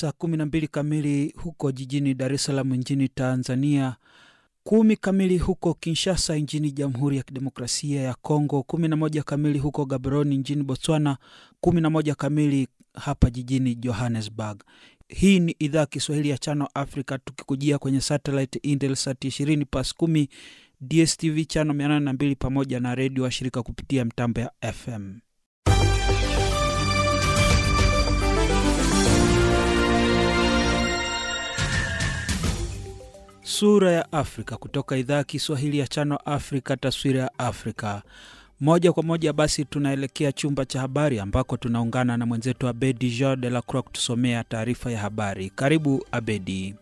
Saa kumi na mbili kamili huko jijini Dar es Salaam nchini Tanzania, kumi kamili huko Kinshasa nchini Jamhuri ya Kidemokrasia ya Kongo, kumi na moja kamili huko Gaborone nchini Botswana, kumi na moja kamili hapa jijini Johannesburg. Hii ni idhaa Kiswahili ya Channel Africa tukikujia kwenye satellite Intelsat 20 pas 10 DSTV channel 802 pamoja na redio washirika kupitia mtambo ya FM. Sura ya Afrika kutoka idhaa ya Kiswahili ya Chano Afrika, taswira ya Afrika. Moja kwa moja basi tunaelekea chumba cha habari ambako tunaungana na mwenzetu Abedi Jean de la Croix kutusomea taarifa ya habari. Karibu Abedi.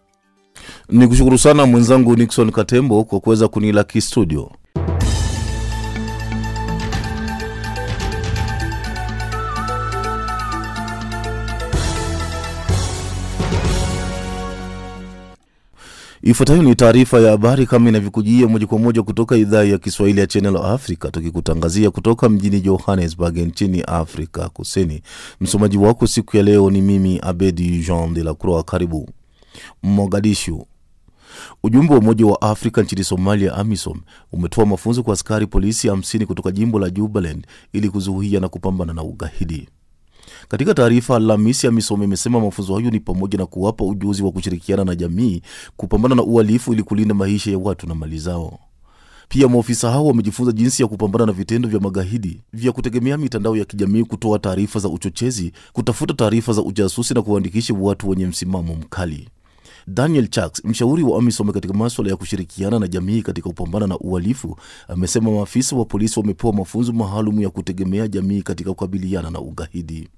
Ni kushukuru sana mwenzangu Nixon Katembo kwa kuweza kunilaki studio. Ifuatayo ni taarifa ya habari kama inavyokujia moja kwa moja kutoka idhaa ya Kiswahili ya Channel Africa, tukikutangazia kutoka mjini Johannesburg nchini Afrika Kusini. Msomaji wako siku ya leo ni mimi Abedi Jean de la Croix. Karibu. Mogadishu. Ujumbe wa Umoja wa Afrika nchini Somalia, AMISOM, umetoa mafunzo kwa askari polisi 50 kutoka jimbo la Jubaland ili kuzuia na kupambana na ugaidi. Katika taarifa Alhamisi, AMISOM imesema mafunzo hayo ni pamoja na kuwapa ujuzi wa kushirikiana na jamii, kupambana na uhalifu ili kulinda maisha ya watu na mali zao. Pia maofisa hao wamejifunza jinsi ya kupambana na vitendo vya magaidi vya kutegemea mitandao ya kijamii, kutoa taarifa za uchochezi, kutafuta taarifa za ujasusi na kuandikisha watu wenye msimamo mkali. Daniel Chaks, mshauri wa AMISOM katika maswala ya kushirikiana na jamii katika kupambana na uhalifu, amesema maafisa wa polisi wamepewa mafunzo maalum ya kutegemea jamii katika kukabiliana na ugaidi.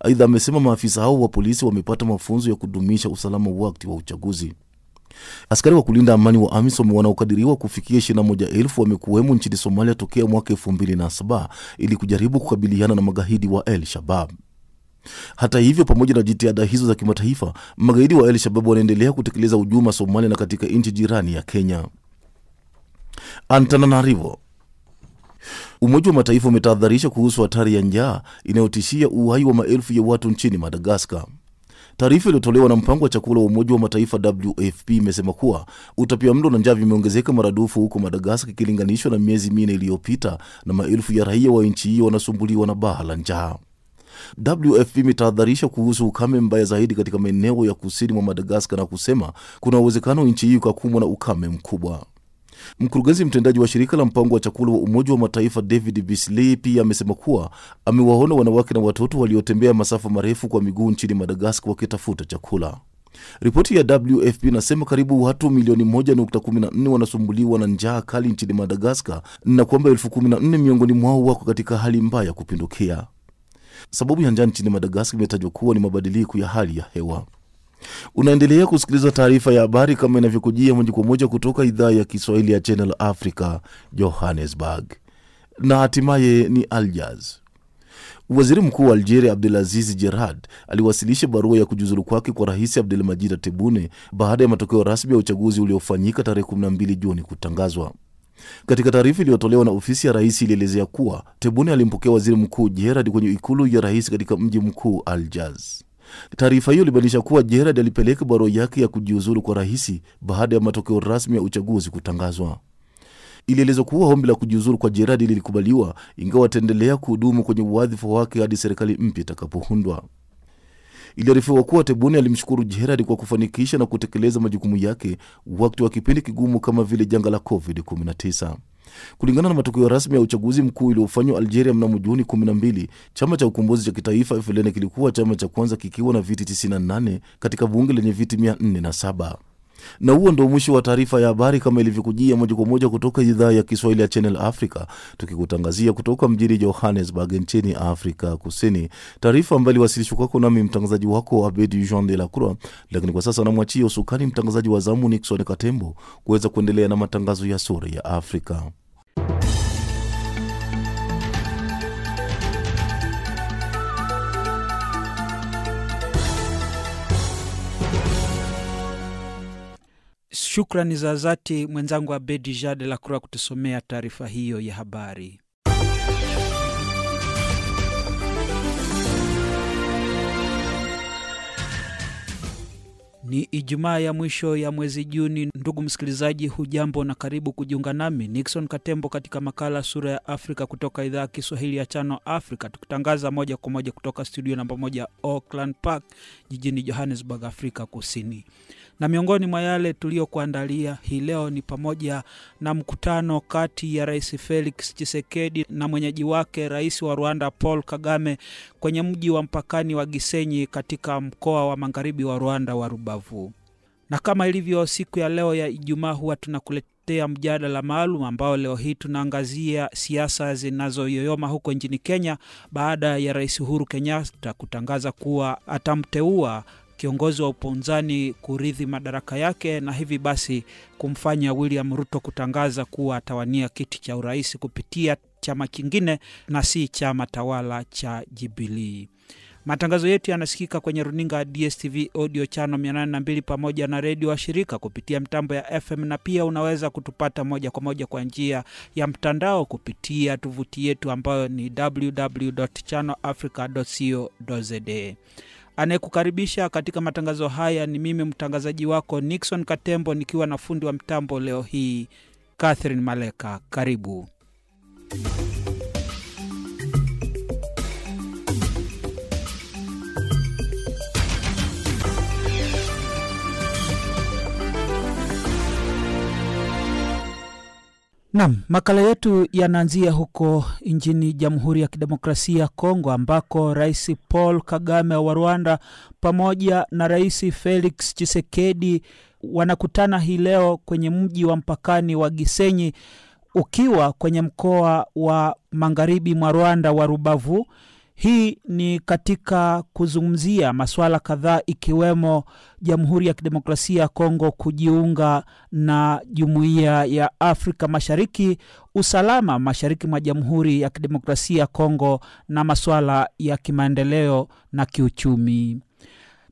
Aidha, amesema maafisa hao wa polisi wamepata mafunzo ya kudumisha usalama wakati wa uchaguzi. Askari wa kulinda amani wa AMISOM wanaokadiriwa kufikia 21,000 wamekuwemo nchini Somalia tokea mwaka 2007 ili kujaribu kukabiliana na magaidi wa El Shabab. Hata hivyo, pamoja na jitihada hizo za kimataifa, magaidi wa El Shabab wanaendelea kutekeleza hujuma Somalia na katika nchi jirani ya Kenya. Antananarivo. Umoja wa Mataifa umetahadharisha kuhusu hatari ya njaa inayotishia uhai wa maelfu ya watu nchini Madagaskar. Taarifa iliyotolewa na mpango wa chakula wa Umoja wa Mataifa WFP imesema kuwa utapiamlo na njaa vimeongezeka maradufu huko Madagaskar ikilinganishwa na miezi minne iliyopita, na maelfu ya raia wa nchi hiyo wanasumbuliwa na baa la njaa. WFP imetahadharisha kuhusu ukame mbaya zaidi katika maeneo ya kusini mwa Madagaskar na kusema kuna uwezekano nchi hiyo ikakumbwa na ukame mkubwa. Mkurugenzi mtendaji wa shirika la mpango wa chakula wa Umoja wa Mataifa David Beasley pia amesema kuwa amewaona wanawake na watoto waliotembea masafa marefu kwa miguu nchini Madagaskar wakitafuta chakula. Ripoti ya WFP inasema karibu watu milioni 1.14 wanasumbuliwa na njaa kali nchini Madagaskar na kwamba elfu 14 miongoni mwao wako katika hali mbaya kupindukia. Sababu ya njaa nchini Madagaskar imetajwa kuwa ni mabadiliko ya hali ya hewa. Unaendelea kusikiliza taarifa ya habari kama inavyokujia moja kwa moja kutoka idhaa ya Kiswahili ya Channel Africa, Johannesburg. Na hatimaye ni Aljaz. Waziri Mkuu wa Algeria Abdulaziz Jerad aliwasilisha barua ya kujiuzulu kwake kwa Rais Abdelmajid Tebune baada ya matokeo rasmi ya uchaguzi uliofanyika tarehe 12 Juni kutangazwa. Katika taarifa iliyotolewa na ofisi ya rais ilielezea kuwa Tebune alimpokea waziri mkuu Jerad kwenye ikulu ya rais katika mji mkuu Aljaz. Taarifa hiyo ilibainisha kuwa Jerad alipeleka barua yake ya kujiuzulu kwa rais baada ya matokeo rasmi ya uchaguzi kutangazwa. Ilielezwa kuwa ombi la kujiuzulu kwa Jerad lilikubaliwa, ingawa ataendelea kuhudumu kwenye wadhifa wake hadi serikali mpya itakapoundwa. Iliarifiwa kuwa Tebuni alimshukuru Jerad kwa kufanikisha na kutekeleza majukumu yake wakati wa kipindi kigumu kama vile janga la COVID-19. Kulingana na matokeo rasmi ya uchaguzi mkuu uliofanywa Algeria mnamo Juni 12, chama cha ukombozi cha kitaifa FLN kilikuwa chama cha kwanza kikiwa na viti 98 katika bunge lenye viti 407. Na huo ndo mwisho wa taarifa ya habari kama ilivyokujia moja kwa moja kutoka idhaa ya Kiswahili ya Channel Africa, tukikutangazia kutoka mjini Johannesburg nchini Afrika Kusini. Taarifa ambayo iliwasilishwa kwako nami mtangazaji wako Abedi Jean de la Croix, lakini kwa sasa namwachia usukani mtangazaji wa zamu Nixon Katembo kuweza kuendelea na matangazo ya Sura ya Afrika. Shukrani za dhati mwenzangu Abedi Ja de la Croix kutusomea taarifa hiyo ya habari. Ni Ijumaa ya mwisho ya mwezi Juni. Ndugu msikilizaji, hujambo na karibu kujiunga nami Nixon Katembo katika makala Sura ya Afrika kutoka idhaa ya Kiswahili ya Chano Africa, tukitangaza moja kwa moja kutoka studio namba moja Auckland Park jijini Johannesburg, Afrika Kusini. Na miongoni mwa yale tuliyokuandalia hii leo ni pamoja na mkutano kati ya Rais Felix Tshisekedi na mwenyeji wake Rais wa Rwanda Paul Kagame kwenye mji wa mpakani wa Gisenyi katika mkoa wa magharibi wa Rwanda wa Rubavu. Na kama ilivyo siku ya leo ya Ijumaa, huwa tunakuletea mjadala maalum ambao leo hii tunaangazia siasa zinazoyoyoma huko nchini Kenya baada ya Rais Uhuru Kenyatta kutangaza kuwa atamteua kiongozi wa upinzani kurithi madaraka yake na hivi basi kumfanya William Ruto kutangaza kuwa atawania kiti cha urais kupitia chama kingine na si chama tawala cha Jubilee. Matangazo yetu yanasikika kwenye runinga ya DSTV audio channel 802 pamoja na redio wa shirika kupitia mtambo ya FM, na pia unaweza kutupata moja kwa moja kwa njia ya mtandao kupitia tovuti yetu ambayo ni www.channelafrica.co.za. Anayekukaribisha katika matangazo haya ni mimi mtangazaji wako Nixon Katembo, nikiwa na fundi wa mtambo leo hii Catherine Maleka. Karibu. Nam, makala yetu yanaanzia huko nchini Jamhuri ya Kidemokrasia ya Kongo ambako Rais Paul Kagame wa Rwanda pamoja na Rais Felix Tshisekedi wanakutana hii leo kwenye mji wa mpakani wa Gisenyi ukiwa kwenye mkoa wa magharibi mwa Rwanda wa Rubavu. Hii ni katika kuzungumzia masuala kadhaa ikiwemo Jamhuri ya Kidemokrasia ya Kongo kujiunga na Jumuiya ya Afrika Mashariki, usalama mashariki mwa Jamhuri ya Kidemokrasia ya Kongo na masuala ya kimaendeleo na kiuchumi.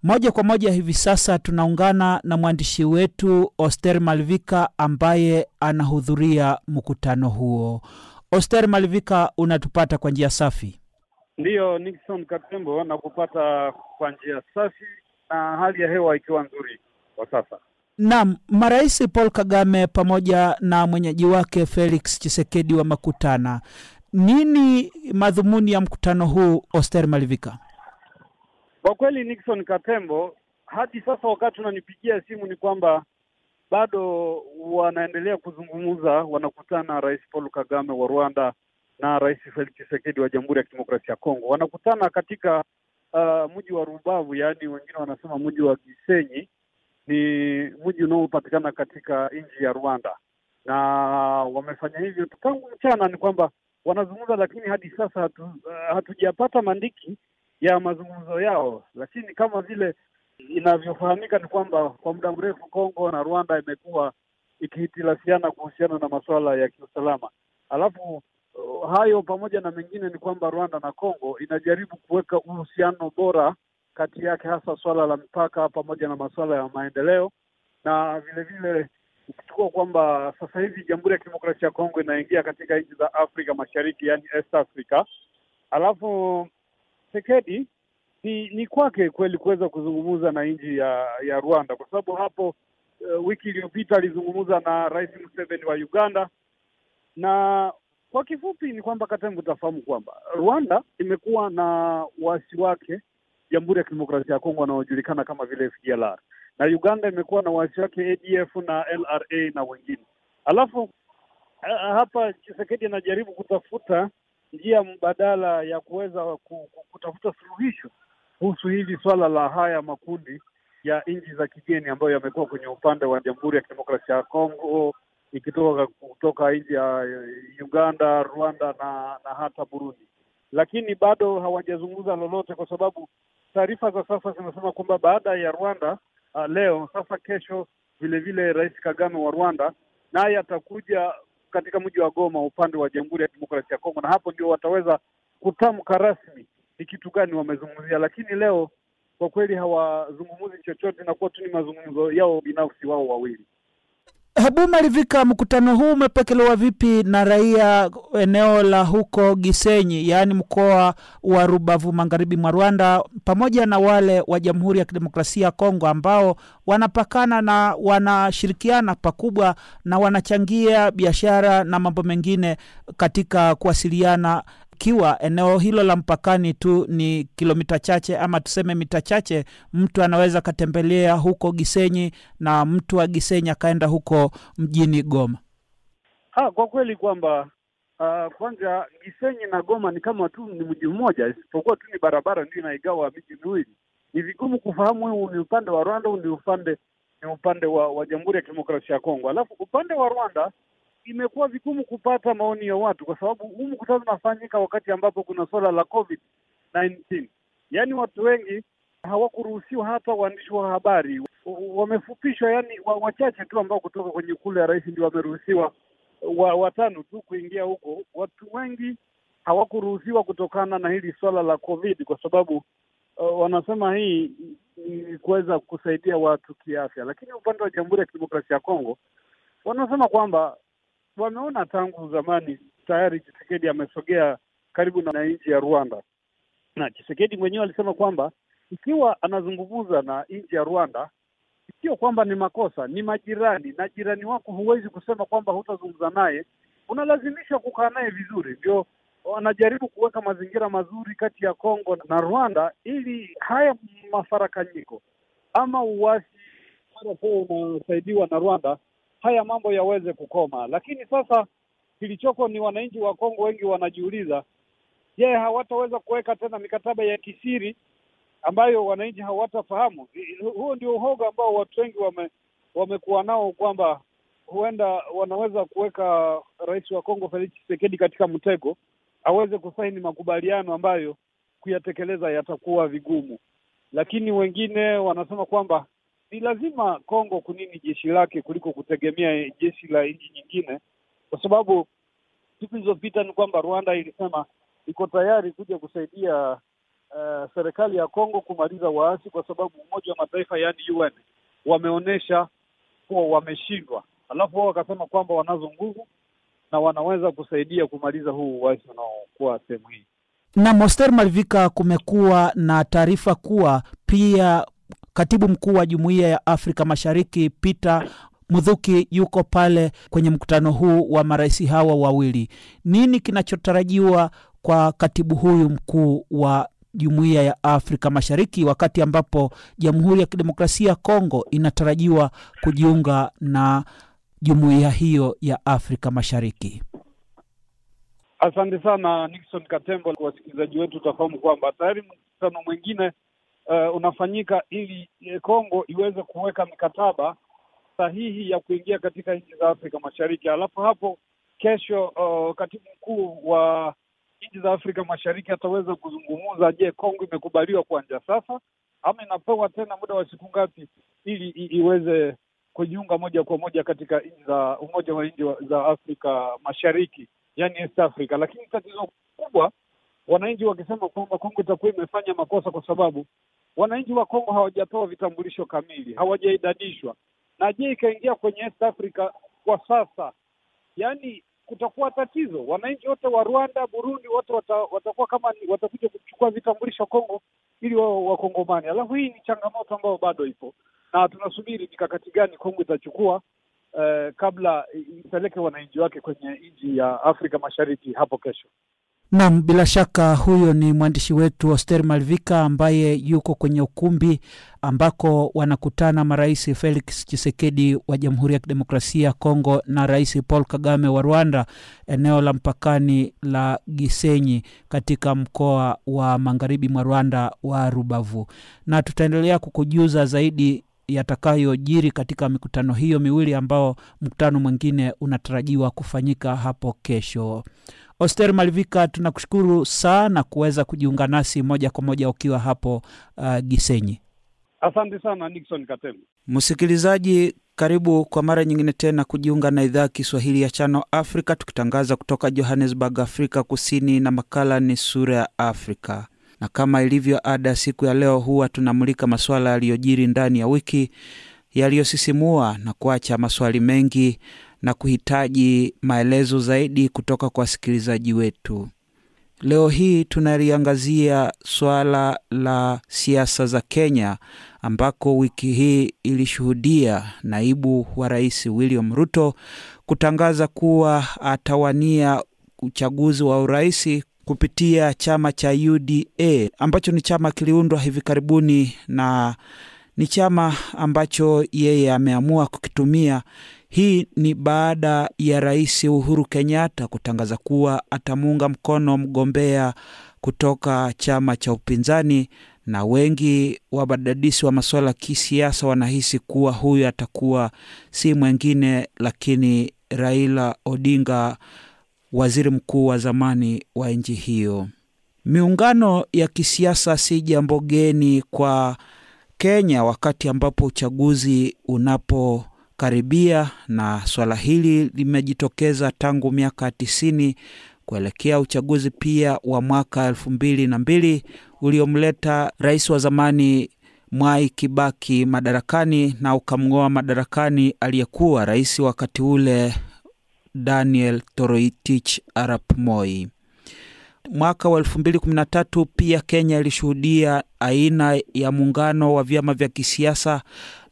Moja kwa moja hivi sasa tunaungana na mwandishi wetu Oster Malvika ambaye anahudhuria mkutano huo. Oster Malvika, unatupata kwa njia safi? Ndiyo, Nixon Katembo na kupata kwa njia safi na hali ya hewa ikiwa nzuri kwa sasa. Naam, marais Paul Kagame pamoja na mwenyeji wake Felix Chisekedi wamekutana. Nini madhumuni ya mkutano huu, Oster Malivika? Kwa kweli, Nixon Katembo, hadi sasa wakati unanipigia simu ni kwamba bado wanaendelea kuzungumza, wanakutana Rais Paul Kagame wa Rwanda na Rais Felix Tshisekedi wa Jamhuri ya Kidemokrasia ya Kongo wanakutana katika uh, mji wa Rubavu, yaani wengine wanasema mji wa Gisenyi. Ni mji unaopatikana katika nchi ya Rwanda, na wamefanya hivyo tangu mchana. Ni kwamba wanazungumza, lakini hadi sasa hatu, uh, hatujapata mandiki ya mazungumzo yao, lakini kama vile inavyofahamika ni kwamba kwa muda mrefu Kongo na Rwanda imekuwa ikihitilafiana kuhusiana na masuala ya kiusalama, alafu hayo pamoja na mengine ni kwamba Rwanda na Kongo inajaribu kuweka uhusiano bora kati yake, hasa suala la mipaka pamoja na masuala ya maendeleo, na vile vile ukichukua kwamba sasa hivi Jamhuri ya Kidemokrasia ya Kongo inaingia katika nchi za Afrika Mashariki, yani East Africa. Alafu Tshisekedi ni, ni kwake kweli kuweza kuzungumza na nchi ya ya Rwanda. Kwa sababu hapo uh, wiki iliyopita alizungumza na Rais Museveni wa Uganda. Na kwa kifupi ni kwamba Katembo, utafahamu kwamba Rwanda imekuwa na waasi wake Jamhuri ya Kidemokrasia ya Kongo wanaojulikana kama vile FDLR, na Uganda imekuwa na waasi wake ADF na LRA na wengine. Alafu hapa Chisekedi anajaribu kutafuta njia mbadala ya kuweza kutafuta suluhisho kuhusu hili swala la haya makundi ya nchi za kigeni ambayo yamekuwa kwenye upande wa Jamhuri ya Kidemokrasia ya Kongo ikitoka kutoka nchi ya Uganda, Rwanda na na hata Burundi, lakini bado hawajazungumza lolote, kwa sababu taarifa za sasa zinasema kwamba baada ya Rwanda uh, leo sasa, kesho vile vile Rais Kagame wa Rwanda naye atakuja katika mji wa Goma upande wa Jamhuri ya Kidemokrasia ya Kongo, na hapo ndio wataweza kutamka rasmi ni kitu gani wamezungumzia, lakini leo kwa kweli hawazungumzi chochote, inakuwa tu ni mazungumzo yao binafsi wao wawili. Hebu Malivika, mkutano huu umepokelewa vipi na raia eneo la huko Gisenyi, yaani mkoa wa Rubavu magharibi mwa Rwanda, pamoja na wale wa Jamhuri ya Kidemokrasia ya Kongo ambao wanapakana na wanashirikiana pakubwa na wanachangia biashara na mambo mengine katika kuwasiliana ikiwa eneo hilo la mpakani tu ni kilomita chache ama tuseme mita chache, mtu anaweza akatembelea huko Gisenyi na mtu wa Gisenyi akaenda huko mjini Goma. Ha, kwa kweli kwamba uh, kwanza Gisenyi na Goma ni kama tu ni mji mmoja, isipokuwa tu ni barabara ndio inaigawa miji miwili. Ni vigumu kufahamu huu ni upande wa Rwanda, huu ni upande ni upande wa, wa Jamhuri ya Kidemokrasia ya Kongo. Alafu upande wa Rwanda imekuwa vigumu kupata maoni ya watu kwa sababu huu mkutano unafanyika wakati ambapo kuna suala la COVID 19. Yaani watu wengi hawakuruhusiwa, hata waandishi wa habari wamefupishwa, yani wachache tu ambao kutoka kwenye kule ya rais ndio wameruhusiwa, wa, watano tu kuingia huko. Watu wengi hawakuruhusiwa kutokana na hili swala la COVID kwa sababu uh, wanasema hii ni kuweza kusaidia watu kiafya, lakini upande wa Jamhuri ya Kidemokrasia ya Kongo wanasema kwamba wameona tangu zamani tayari Chisekedi amesogea karibu na nchi ya Rwanda, na Chisekedi mwenyewe alisema kwamba ikiwa anazungumza na nchi ya Rwanda, sio kwamba ni makosa, ni majirani, na jirani wako huwezi kusema kwamba hutazungumza naye, unalazimishwa kukaa naye vizuri. Ndio wanajaribu kuweka mazingira mazuri kati ya Kongo na Rwanda ili haya mafarakanyiko ama uasi unasaidiwa na Rwanda haya mambo yaweze kukoma. Lakini sasa kilichoko ni wananchi wa Kongo wengi wanajiuliza, je, hawataweza kuweka tena mikataba ya kisiri ambayo wananchi hawatafahamu? Huo ndio uhoga ambao watu wengi wame, wamekuwa nao kwamba huenda wanaweza kuweka rais wa Kongo Felix Tshisekedi katika mtego aweze kusaini makubaliano ambayo kuyatekeleza yatakuwa vigumu. Lakini wengine wanasema kwamba ni lazima Kongo kunini jeshi lake kuliko kutegemea jeshi la nchi nyingine, kwa sababu siku zilizopita ni kwamba Rwanda ilisema iko tayari kuja kusaidia uh, serikali ya Kongo kumaliza waasi, kwa sababu Umoja wa Mataifa yaani UN wameonyesha kuwa wameshindwa, alafu wao wakasema kwamba wanazo nguvu na wanaweza kusaidia kumaliza huu uasi unaokuwa sehemu hii. Na Moster Malvika, kumekuwa na taarifa kuwa pia katibu mkuu wa Jumuiya ya Afrika Mashariki Peter Mudhuki yuko pale kwenye mkutano huu wa marais hawa wawili. Nini kinachotarajiwa kwa katibu huyu mkuu wa Jumuiya ya Afrika Mashariki wakati ambapo Jamhuri ya Kidemokrasia ya Kongo inatarajiwa kujiunga na jumuiya hiyo ya Afrika Mashariki? Asante sana Nixon Katembo. Wasikilizaji wetu utafahamu kwamba tayari mkutano mwingine uh, unafanyika ili Kongo iweze kuweka mikataba sahihi ya kuingia katika nchi za Afrika Mashariki. Alafu hapo kesho, uh, katibu mkuu wa nchi za Afrika Mashariki ataweza kuzungumza, je, Kongo imekubaliwa kuanza sasa ama inapewa tena muda wa siku ngapi ili iweze kujiunga moja kwa moja katika nchi za Umoja wa nchi za Afrika Mashariki, yani East Africa. Lakini tatizo kubwa, wananchi wakisema kwamba Kongo itakuwa imefanya makosa kwa sababu wananchi wa Kongo hawajatoa vitambulisho kamili, hawajaidadishwa. Na je, ikaingia kwenye East Africa kwa sasa, yaani kutakuwa tatizo. Wananchi wote wa Rwanda, Burundi, wote wata, watakuwa kama watakuja kuchukua vitambulisho Kongo ili wao Wakongomani. Alafu hii ni changamoto ambayo bado ipo na tunasubiri mikakati gani Kongo itachukua eh, kabla ipeleke wananchi wake kwenye nchi ya Afrika Mashariki hapo kesho. Naam, bila shaka huyo ni mwandishi wetu Oster Malvika ambaye yuko kwenye ukumbi ambako wanakutana marais Felix Tshisekedi wa Jamhuri ya Kidemokrasia ya Kongo na Rais Paul Kagame wa Rwanda, eneo la mpakani la Gisenyi katika mkoa wa magharibi mwa Rwanda wa Rubavu, na tutaendelea kukujuza zaidi yatakayojiri katika mikutano hiyo miwili ambao mkutano mwingine unatarajiwa kufanyika hapo kesho. Oster Malivika, tunakushukuru sana kuweza kujiunga nasi moja kwa moja ukiwa hapo uh, Gisenyi. Asante sana Nixon katem Msikilizaji, karibu kwa mara nyingine tena kujiunga na idhaa ya Kiswahili ya Chano Afrika, tukitangaza kutoka Johannesburg, Afrika Kusini, na makala ni Sura ya Afrika na kama ilivyo ada, siku ya leo huwa tunamulika masuala yaliyojiri ndani ya wiki, yaliyosisimua na kuacha maswali mengi na kuhitaji maelezo zaidi kutoka kwa wasikilizaji wetu. Leo hii tunaliangazia suala la siasa za Kenya ambako wiki hii ilishuhudia naibu wa rais William Ruto kutangaza kuwa atawania uchaguzi wa urais kupitia chama cha UDA ambacho ni chama kiliundwa hivi karibuni na ni chama ambacho yeye ameamua kukitumia. Hii ni baada ya Rais Uhuru Kenyatta kutangaza kuwa atamuunga mkono mgombea kutoka chama cha upinzani, na wengi wadadisi wa masuala ya kisiasa wanahisi kuwa huyu atakuwa si mwengine lakini Raila Odinga, waziri mkuu wa zamani wa nchi hiyo. Miungano ya kisiasa si jambo geni kwa Kenya wakati ambapo uchaguzi unapokaribia, na swala hili limejitokeza tangu miaka tisini kuelekea uchaguzi pia wa mwaka elfu mbili na mbili uliomleta rais wa zamani Mwai Kibaki madarakani na ukamng'oa madarakani aliyekuwa rais wakati ule Daniel Toroitich arap Moi. Mwaka wa elfu mbili kumi na tatu pia Kenya ilishuhudia aina ya muungano wa vyama vya kisiasa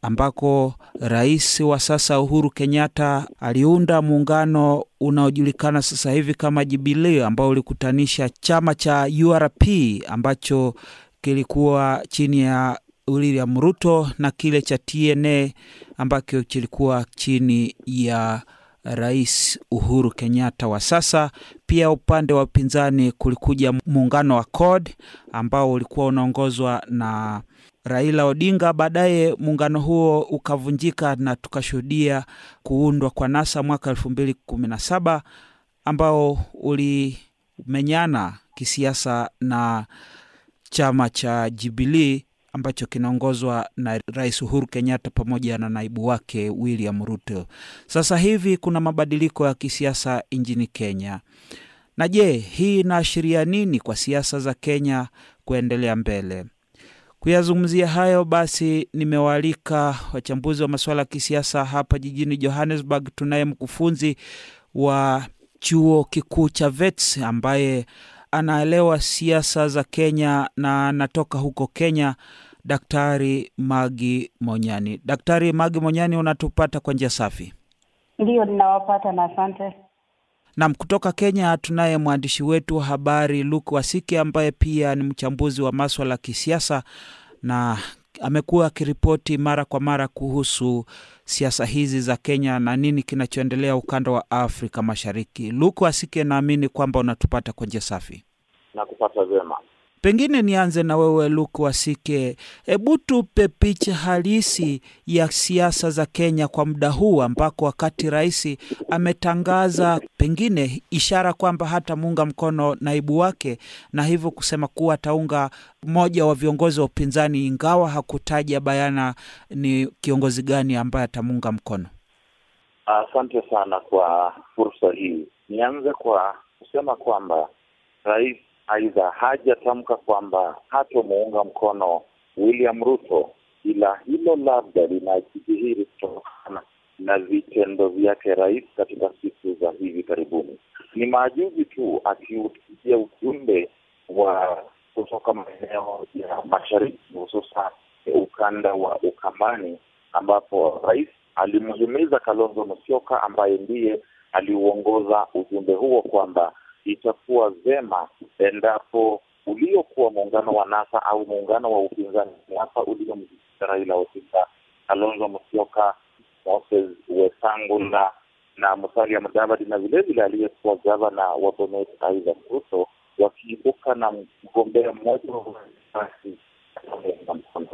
ambako rais wa sasa Uhuru Kenyatta aliunda muungano unaojulikana sasa hivi kama Jubilee ambao ulikutanisha chama cha URP ambacho kilikuwa chini ya William Ruto na kile cha TNA ambacho kilikuwa chini ya Rais Uhuru Kenyatta wa sasa. Pia upande wa upinzani kulikuja muungano wa CORD ambao ulikuwa unaongozwa na Raila Odinga. Baadaye muungano huo ukavunjika na tukashuhudia kuundwa kwa NASA mwaka elfu mbili kumi na saba ambao ulimenyana kisiasa na chama cha Jubilee ambacho kinaongozwa na Rais Uhuru Kenyatta pamoja na naibu wake William Ruto. Sasa hivi kuna mabadiliko ya kisiasa nchini Kenya. Na je, hii inaashiria nini kwa siasa za Kenya kuendelea mbele? Kuyazungumzia hayo basi, nimewaalika wachambuzi wa masuala ya kisiasa hapa jijini Johannesburg. Tunaye mkufunzi wa chuo kikuu cha VETS ambaye anaelewa siasa za Kenya na anatoka huko Kenya, Daktari Magi Monyani. Daktari Magi Monyani, unatupata kwa njia safi? Ndiyo, ninawapata na asante. Nam, kutoka Kenya tunaye mwandishi wetu wa habari Luke Wasike ambaye pia ni mchambuzi wa maswala ya kisiasa na amekuwa akiripoti mara kwa mara kuhusu siasa hizi za Kenya na nini kinachoendelea ukanda wa Afrika Mashariki. Luke Wasike, naamini kwamba unatupata kwa njia safi. Nakupata vyema. Pengine nianze na wewe Luku Wasike, hebu tupe picha halisi ya siasa za Kenya kwa muda huu ambako wakati rais ametangaza pengine ishara kwamba hatamuunga mkono naibu wake na hivyo kusema kuwa ataunga mmoja wa viongozi wa upinzani, ingawa hakutaja bayana ni kiongozi gani ambaye atamuunga mkono. Asante sana kwa fursa hii. Nianze kwa kusema kwamba rais aidha hajatamka kwamba hatomuunga mkono William Ruto, ila hilo labda linajidhihiri kutokana na vitendo vyake rais katika siku za hivi karibuni. Ni maajuzi tu akiutujia ujumbe wa kutoka maeneo ya mashariki, hususan ukanda wa Ukambani, ambapo rais alimhimiza Kalonzo Musyoka ambaye ndiye aliuongoza ujumbe huo kwamba itakuwa vema endapo uliokuwa muungano wa NASA au muungano wa upinzani NASA uliomjia Raila Odinga, Kalonzo Musyoka, Moses Wetangula na Musalia Mudavadi na vilevile aliyekuwa gavana wa Bomet Isaac Ruto wakiibuka na mgombea mmoja wa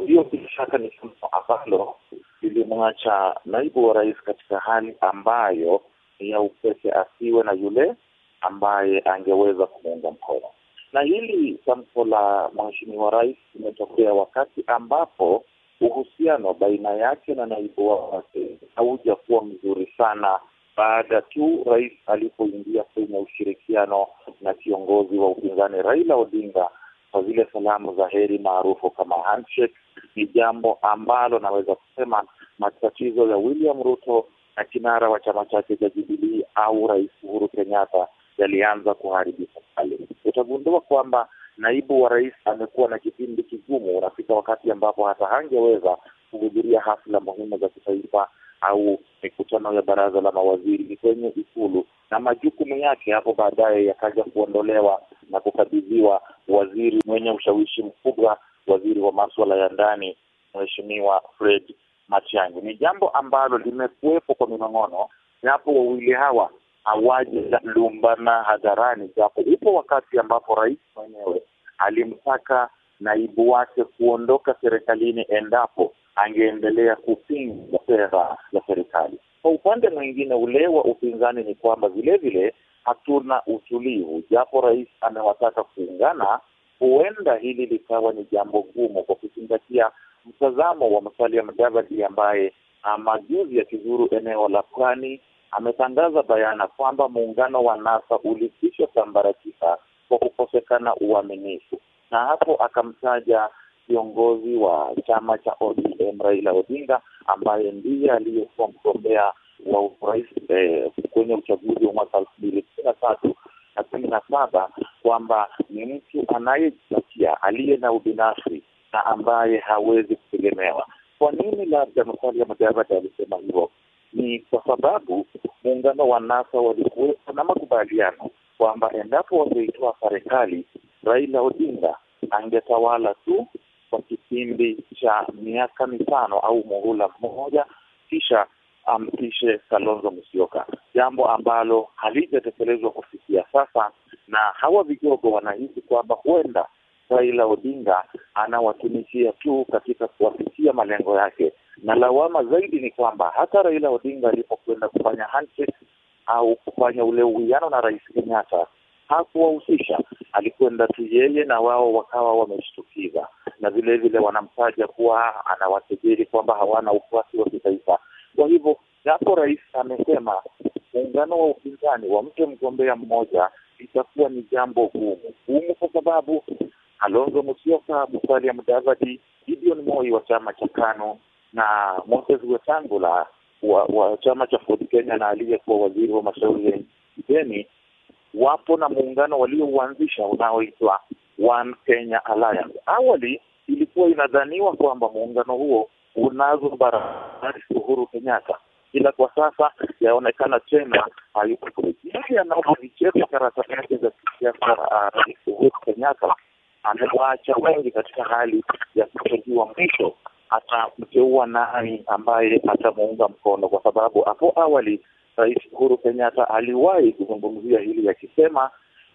hiyo bila shaka ni jambo ambalo lilimwacha naibu wa rais katika hali ambayo ni ya upeke, asiwe na yule ambaye angeweza kumuunga mkono. Na hili tamko la mheshimiwa rais limetokea wakati ambapo uhusiano baina yake na naibu wake haujakuwa mzuri sana, baada tu rais alipoingia kwenye ushirikiano na kiongozi wa upinzani Raila Odinga kwa zile salamu za heri maarufu kama handshake. Ni jambo ambalo naweza kusema matatizo ya William Ruto na kinara wa chama chake cha Jubilii au Rais Uhuru Kenyatta yalianza kuharibika pale. Utagundua kwamba naibu wa rais amekuwa na kipindi kigumu. Unafika wakati ambapo hata hangeweza kuhudhuria hafla muhimu za kitaifa au mikutano ya baraza la mawaziri kwenye Ikulu, na majukumu yake hapo baadaye yakaja kuondolewa na kukabidhiwa waziri mwenye ushawishi mkubwa, waziri wa maswala ya ndani, Mheshimiwa Fred Matiang'i. Ni jambo ambalo limekuwepo kwa minong'ono, japo wawili hawa hawajalumbana hadharani, japo upo wakati ambapo rais mwenyewe alimtaka naibu wake kuondoka serikalini endapo angeendelea kupinga sera za serikali. Kwa upande mwingine, ule wa upinzani ni kwamba vilevile hatuna utulivu, japo rais amewataka kuungana. Huenda hili likawa ni jambo gumu kwa kuzingatia mtazamo wa Musalia Mudavadi ambaye majuzi ya kizuru eneo la Pwani ametangaza bayana kwamba muungano wa NASA ulikwisha sambaratika kwa kukosekana uaminifu, na hapo akamtaja kiongozi wa chama cha ODM Raila Odinga ambaye ndiye aliyekuwa mgombea wa urais eh, kwenye uchaguzi wa mwaka elfu mbili kumi na tatu na kumi na saba kwamba ni mtu anayejitakia aliye na ubinafsi na ambaye hawezi kutegemewa. Kwa nini labda Musalia Mudavadi alisema hivyo? Ni kwa sababu muungano wa NASA walikuwepo na makubaliano kwamba endapo wangeitoa serikali, Raila Odinga angetawala tu kwa kipindi cha miaka mitano au muhula mmoja, kisha ampishe Kalonzo Musyoka, jambo ambalo halijatekelezwa kufikia sasa, na hawa vigogo wanahisi kwamba huenda Raila Odinga anawatumikia tu katika kuwafikia malengo yake, na lawama zaidi ni kwamba hata Raila Odinga alipokwenda kufanya handshake au kufanya ule uwiano na Rais Kenyatta hakuwahusisha, alikwenda tu yeye na wao wakawa wameshtukiza, na vile vile wanamtaja kuwa anawakejeli kwamba hawana ufuasi wa kitaifa. Kwa hivyo, japo rais amesema muungano wa upinzani wampe mgombea mmoja, itakuwa ni jambo gumu gumu, kwa sababu Kalonzo Musyoka, Musalia Mudavadi, Gideon Moi wa chama cha KANU na Moses Wetangula wa, wa chama cha Ford Kenya na aliyekuwa waziri wa mashauri ya kigeni wapo na muungano waliouanzisha unaoitwa One Kenya Alliance. Awali ilikuwa inadhaniwa kwamba muungano huo unazo barabara Uhuru Kenyatta, ila kwa sasa yaonekana tena hayuko kule. Yeye karata yake za kisiasa, Rais Uhuru Kenyatta amewaacha wengi katika hali ya kutojua mwisho atamteua nani ambaye atamuunga mkono, kwa sababu hapo awali Rais Uhuru Kenyatta aliwahi kuzungumzia hili akisema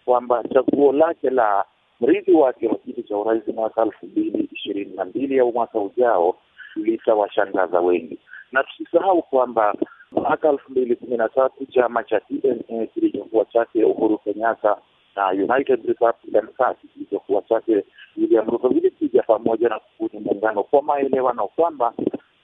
kwamba chaguo lake la mrithi wake wa kiti cha urais mwaka elfu mbili ishirini na mbili au mwaka ujao litawashangaza wengi, na tusisahau kwamba mwaka elfu mbili kumi na tatu chama cha TNA kilichokuwa chake Uhuru Kenyatta na United Party kilichokuwa chake William Ruto vilikuja pamoja na kubuni muungano kwa maelewano kwamba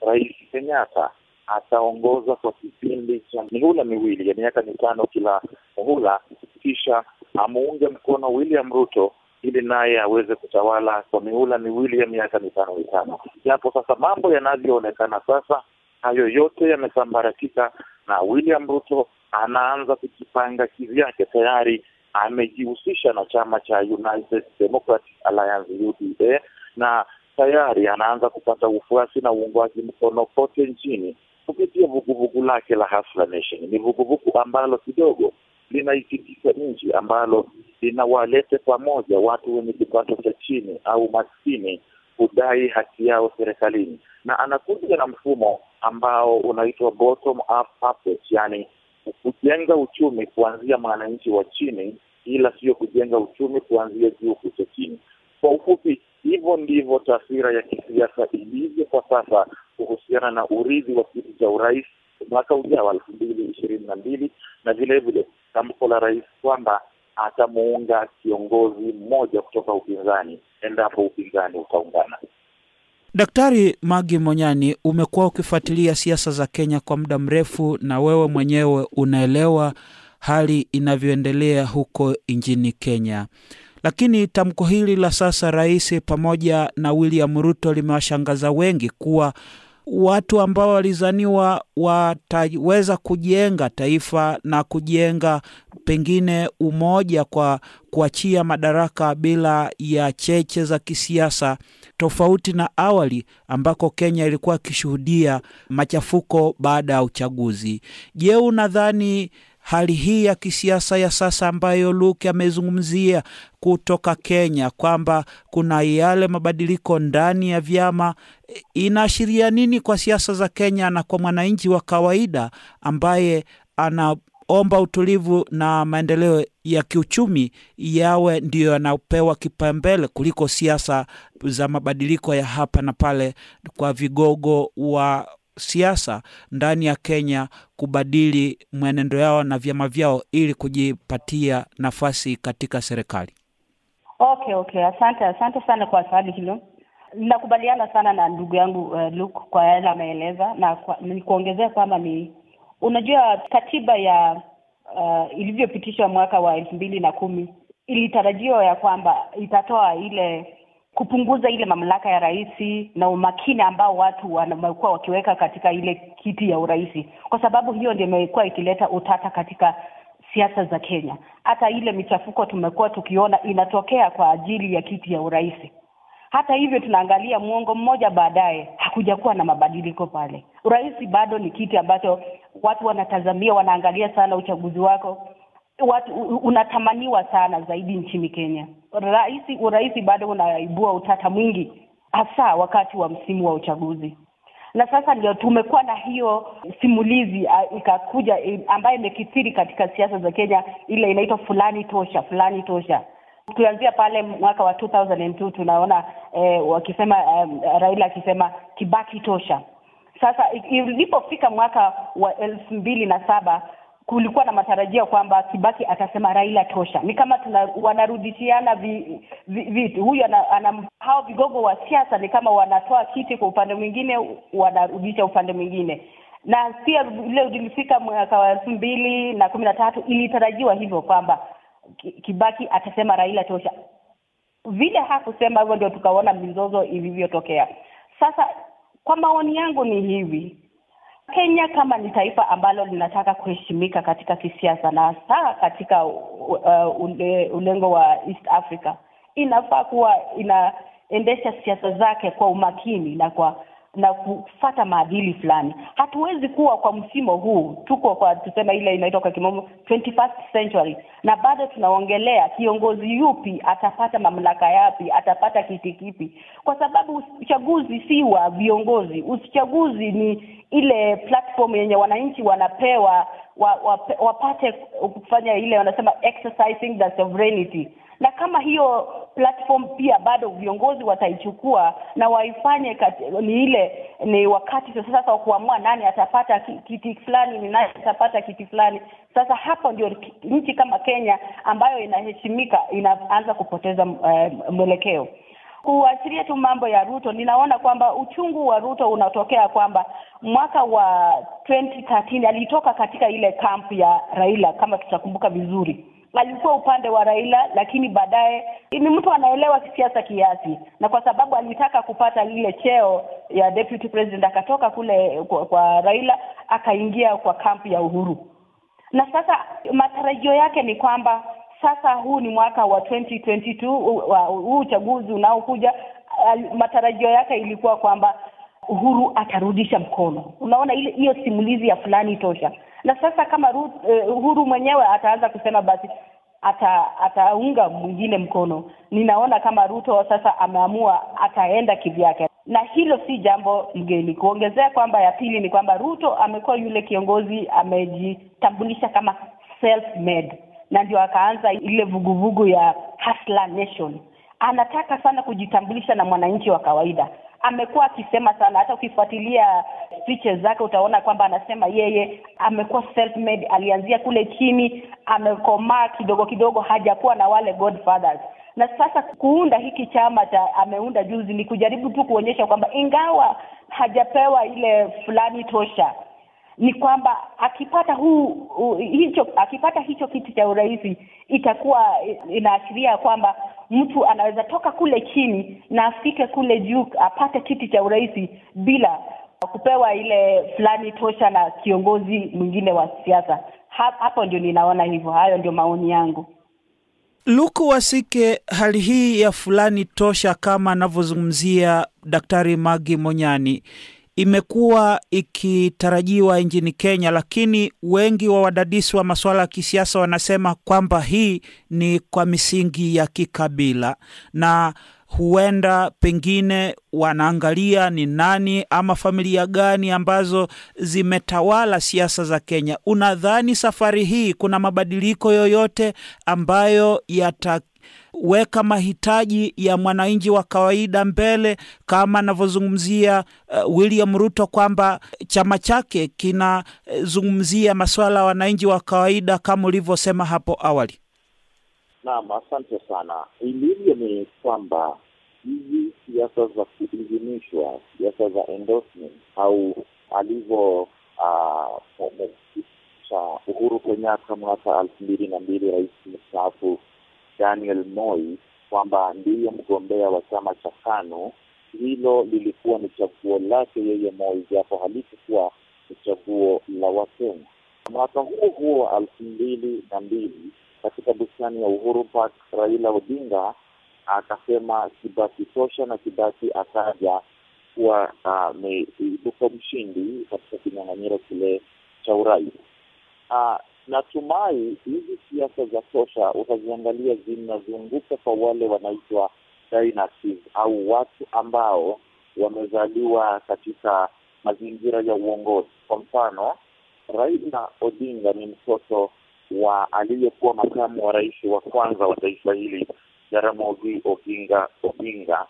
Rais Kenyatta ataongoza kwa kipindi cha mihula miwili ya miaka mitano kila muhula, kisha amuunge mkono William Ruto ili naye aweze kutawala kwa mihula miwili ya miaka mitano mitano. Japo sasa mambo yanavyoonekana sasa, hayo yote yamesambaratika na William Ruto anaanza kujipanga kivyake. Tayari amejihusisha na chama cha United Democratic Alliance UDA, na tayari anaanza kupata ufuasi na uungwaji mkono kote nchini kupitia vuguvugu lake la Hustler Nation. Ni vuguvugu ambalo kidogo linaitikisa nchi, ambalo linawalete pamoja watu wenye kipato cha chini au maskini kudai haki yao serikalini, na anakuja na mfumo ambao unaitwa bottom up yani kujenga uchumi kuanzia mwananchi wa chini, ila sio kujenga uchumi kuanzia juu kucha chini. Kwa ufupi, hivyo ndivyo taswira ya kisiasa ilivyo kwa sasa kuhusiana na urithi wa kiti cha urais mwaka ujao elfu mbili ishirini na mbili na vilevile vile tamko la rais kwamba atamuunga kiongozi mmoja kutoka upinzani endapo upinzani utaungana. Daktari Magi Monyani, umekuwa ukifuatilia siasa za Kenya kwa muda mrefu, na wewe mwenyewe unaelewa hali inavyoendelea huko nchini Kenya. Lakini tamko hili la sasa rais pamoja na William Ruto limewashangaza wengi kuwa watu ambao walizaniwa wataweza kujenga taifa na kujenga pengine umoja kwa kuachia madaraka bila ya cheche za kisiasa, tofauti na awali ambako Kenya ilikuwa ikishuhudia machafuko baada ya uchaguzi. Je, unadhani hali hii ya kisiasa ya sasa ambayo Luke amezungumzia kutoka Kenya kwamba kuna yale mabadiliko ndani ya vyama inaashiria nini kwa siasa za Kenya na kwa mwananchi wa kawaida ambaye anaomba utulivu na maendeleo ya kiuchumi yawe ndiyo yanapewa kipaumbele kuliko siasa za mabadiliko ya hapa na pale kwa vigogo wa siasa ndani ya Kenya kubadili mwenendo yao na vyama vyao ili kujipatia nafasi katika serikali. Okay, okay, asante, asante sana kwa swali hilo. Ninakubaliana sana na ndugu yangu uh, Luke kwa yale ameeleza, na nikuongezea ni kuongezea kwamba ni unajua katiba ya uh, ilivyopitishwa mwaka wa elfu mbili na kumi ilitarajiwa ya kwamba itatoa ile kupunguza ile mamlaka ya rais na umakini ambao watu wamekuwa wakiweka katika ile kiti ya urais, kwa sababu hiyo ndio imekuwa ikileta utata katika siasa za Kenya. Hata ile michafuko tumekuwa tukiona inatokea kwa ajili ya kiti ya urais. Hata hivyo, tunaangalia mwongo mmoja baadaye, hakuja kuwa na mabadiliko pale. Urais bado ni kiti ambacho watu wanatazamia, wanaangalia sana uchaguzi wako watu unatamaniwa sana zaidi nchini Kenya. Rais, urais bado unaibua utata mwingi, hasa wakati wa msimu wa uchaguzi. Na sasa ndio tumekuwa na hiyo simulizi ikakuja ambayo imekithiri katika siasa za Kenya, ile inaitwa fulani tosha, fulani tosha. Tukianzia pale mwaka wa 2002 tunaona eh, wakisema eh, Raila akisema Kibaki tosha. Sasa ilipofika mwaka wa elfu mbili na saba kulikuwa na matarajio kwamba Kibaki atasema Raila tosha. Ni kama tuna wanarudishiana vi, vi, vitu. Huyu ana, ana hao vigogo wa siasa ni kama wanatoa kiti kwa upande mwingine, wanarudisha upande mwingine. Na pia vile ulifika mwaka wa elfu mbili na kumi na tatu ilitarajiwa hivyo kwamba Kibaki atasema Raila tosha. Vile hakusema hivyo, ndio tukaona mizozo ilivyotokea. Sasa kwa maoni yangu ni hivi Kenya kama ni taifa ambalo linataka kuheshimika katika kisiasa na hasa katika uh, ule, ulengo wa East Africa, inafaa kuwa inaendesha siasa zake kwa umakini na kwa na kufata maadili fulani. Hatuwezi kuwa kwa msimo huu, tuko kwa tuseme ile inaitwa kwa kimombo 21st century, na bado tunaongelea kiongozi yupi atapata mamlaka yapi, atapata kiti kipi, kwa sababu uchaguzi si wa viongozi. Uchaguzi ni ile platform yenye wananchi wanapewa wa, wa, wapate kufanya ile wanasema exercising the sovereignty na kama hiyo platform pia bado viongozi wataichukua na waifanye kati, ni ile ni wakati sasa wa kuamua nani atapata kiti fulani, ni nani atapata kiti fulani. Sasa hapo ndio nchi kama Kenya ambayo inaheshimika inaanza kupoteza uh, mwelekeo. kuashiria tu mambo ya Ruto, ninaona kwamba uchungu wa Ruto unatokea kwamba mwaka wa 2013 alitoka katika ile kampu ya Raila, kama tutakumbuka vizuri alikuwa upande wa Raila, lakini baadaye ni mtu anaelewa kisiasa kiasi, na kwa sababu alitaka kupata ile cheo ya deputy president akatoka kule kwa, kwa Raila akaingia kwa kampu ya Uhuru. Na sasa matarajio yake ni kwamba sasa huu ni mwaka wa 2022 huu uchaguzi unaokuja, matarajio yake ilikuwa kwamba Uhuru atarudisha mkono. Unaona ile hiyo simulizi ya fulani tosha na sasa kama Ruth, uh, Uhuru mwenyewe ataanza kusema basi ata ataunga mwingine mkono, ninaona kama Ruto sasa ameamua ataenda kivyake, na hilo si jambo mgeni. Kuongezea kwamba ya pili ni kwamba Ruto amekuwa yule kiongozi amejitambulisha kama self made, na ndio akaanza ile vuguvugu ya Hustler Nation. Anataka sana kujitambulisha na mwananchi wa kawaida amekuwa akisema sana, hata ukifuatilia speeches zake utaona kwamba anasema yeye amekuwa self made, alianzia kule chini, amekomaa kidogo kidogo, hajakuwa na wale godfathers. Na sasa kuunda hiki chama cha ameunda juzi ni kujaribu tu kuonyesha kwamba ingawa hajapewa ile fulani tosha, ni kwamba akipata huu uh, hicho akipata hicho kiti cha urais itakuwa inaashiria kwamba mtu anaweza toka kule chini na afike kule juu apate kiti cha urais bila kupewa ile fulani tosha na kiongozi mwingine wa siasa. Hapo ndio ninaona hivyo. Hayo ndio maoni yangu. Luku Wasike, hali hii ya fulani tosha kama anavyozungumzia Daktari Magi Monyani imekuwa ikitarajiwa nchini Kenya, lakini wengi wa wadadisi wa masuala ya kisiasa wanasema kwamba hii ni kwa misingi ya kikabila na huenda pengine wanaangalia ni nani ama familia gani ambazo zimetawala siasa za Kenya. Unadhani safari hii kuna mabadiliko yoyote ambayo yataweka mahitaji ya mwananchi wa kawaida mbele, kama anavyozungumzia uh, William Ruto kwamba chama chake kinazungumzia uh, masuala ya wananchi wa kawaida kama ulivyosema hapo awali? Naam, asante sana. Ilivyo ni kwamba hizi siasa za kuidhinishwa, siasa za endorsement au alivyo cha Uhuru Kenyatta mwaka elfu mbili na mbili, rais mstaafu Daniel Moi kwamba ndiye mgombea wa chama cha KANU. Hilo lilikuwa ni chaguo lake yeye Moi, japo halikukuwa ni chaguo la Wakenya. Mwaka huo huo elfu mbili na mbili katika bustani ya Uhuru Park, Raila Odinga akasema Kibaki tosha, na Kibaki akaja kuwa ameibuka uh, mshindi katika kinyang'anyiro kile cha urais. Uh, natumai hizi siasa za tosha utaziangalia zinazunguka kwa wale wanaitwa au watu ambao wamezaliwa katika mazingira ya uongozi. Kwa mfano, Raila Odinga ni mtoto wa aliyekuwa makamu wa rais wa kwanza wa taifa hili Jaramogi Oginga Odinga,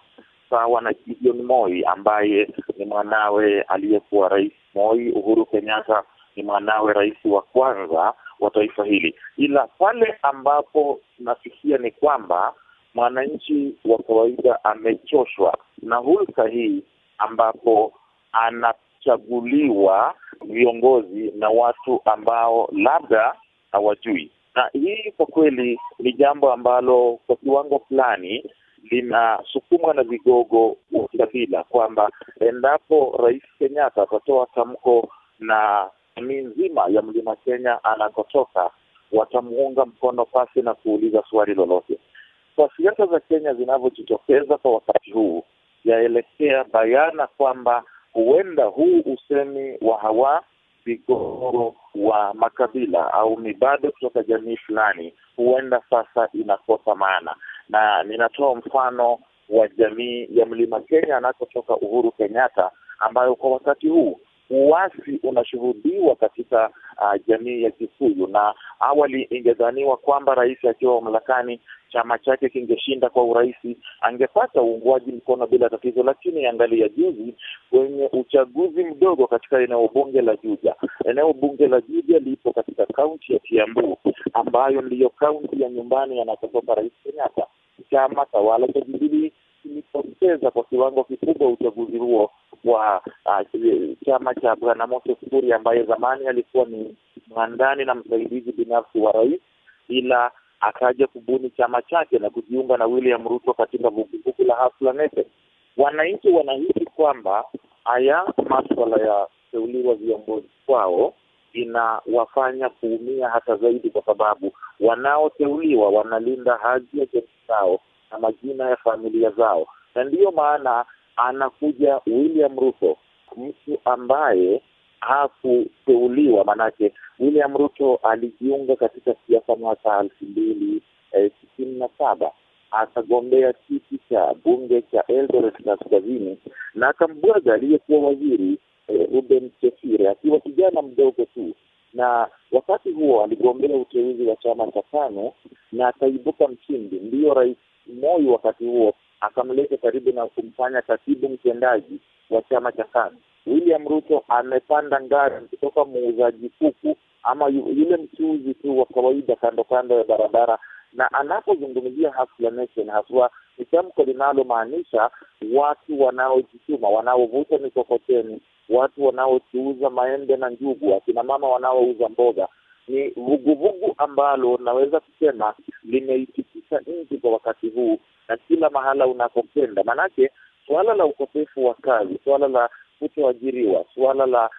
sawa na Gideon Moi ambaye ni mwanawe aliyekuwa rais Moi. Uhuru Kenyatta ni mwanawe rais wa kwanza wa taifa hili, ila pale ambapo tunafikia ni kwamba mwananchi wa kawaida amechoshwa na hulka hii ambapo anachaguliwa viongozi na watu ambao labda hawajui. Na hii kwa kweli ni jambo ambalo kwa kiwango fulani linasukumwa na vigogo wa kikabila, kwamba endapo Rais Kenyatta atatoa tamko na jamii nzima ya Mlima Kenya anakotoka watamuunga mkono pasi na kuuliza swali lolote. Kwa siasa za Kenya zinavyojitokeza kwa wakati huu, yaelekea bayana kwamba huenda huu usemi wa hawa vigogo wa makabila au mibado kutoka jamii fulani huenda sasa inakosa maana, na ninatoa mfano wa jamii ya Mlima Kenya anakotoka Uhuru Kenyatta, ambayo kwa wakati huu uasi unashuhudiwa katika uh, jamii ya Kikuyu, na awali ingedhaniwa kwamba rais akiwa mamlakani chama chake kingeshinda kwa urahisi, angepata uungwaji mkono bila tatizo. Lakini angalia juzi kwenye uchaguzi mdogo katika eneo bunge la Juja, eneo bunge la Juja lipo katika kaunti ya Kiambu, ambayo ndiyo kaunti ya nyumbani anakotoka rais Kenyatta. Chama tawala cha Jubilee kilipoteza kwa kiwango kikubwa uchaguzi huo wa uh, chama cha Bwana Moses Kuria ambaye zamani alikuwa ni mwandani na msaidizi binafsi wa rais, ila akaja kubuni chama chake na kujiunga na William Ruto katika vuguvugu la Nation. Wananchi wanahisi kwamba haya maswala ya teuliwa viongozi kwao inawafanya kuumia hata zaidi, kwa sababu wanaoteuliwa wanalinda hadhi ya jamii zao na majina ya familia zao, na ndiyo maana anakuja William Ruto, mtu ambaye hakuteuliwa. Maanake William Ruto alijiunga katika siasa mwaka elfu mbili sitini eh, na saba akagombea kiti cha bunge cha Eldoret Kaskazini na akambwaga aliyekuwa waziri eh, Ruben Chesire akiwa kijana mdogo tu, na wakati huo aligombea uteuzi wa chama cha KANU na akaibuka mshindi. Ndiyo rais Moi wakati huo akamleta karibu na kumfanya katibu mtendaji wa chama cha KANU. William Ruto amepanda ngazi kutoka muuzaji kuku ama yule mchuuzi tu wa kawaida kando kando ya barabara, na anapozungumzia Hustler Nation haswa ni tamko linalomaanisha watu wanaojituma, wanaovuta mikokoteni, watu wanaochuuza maembe na njugu, akina mama wanaouza mboga. Ni vuguvugu ambalo naweza kusema limeitikisa nchi kwa wakati huu na kila mahala unapokwenda, maanake suala la ukosefu wa kazi, suala la kutoajiriwa, suala la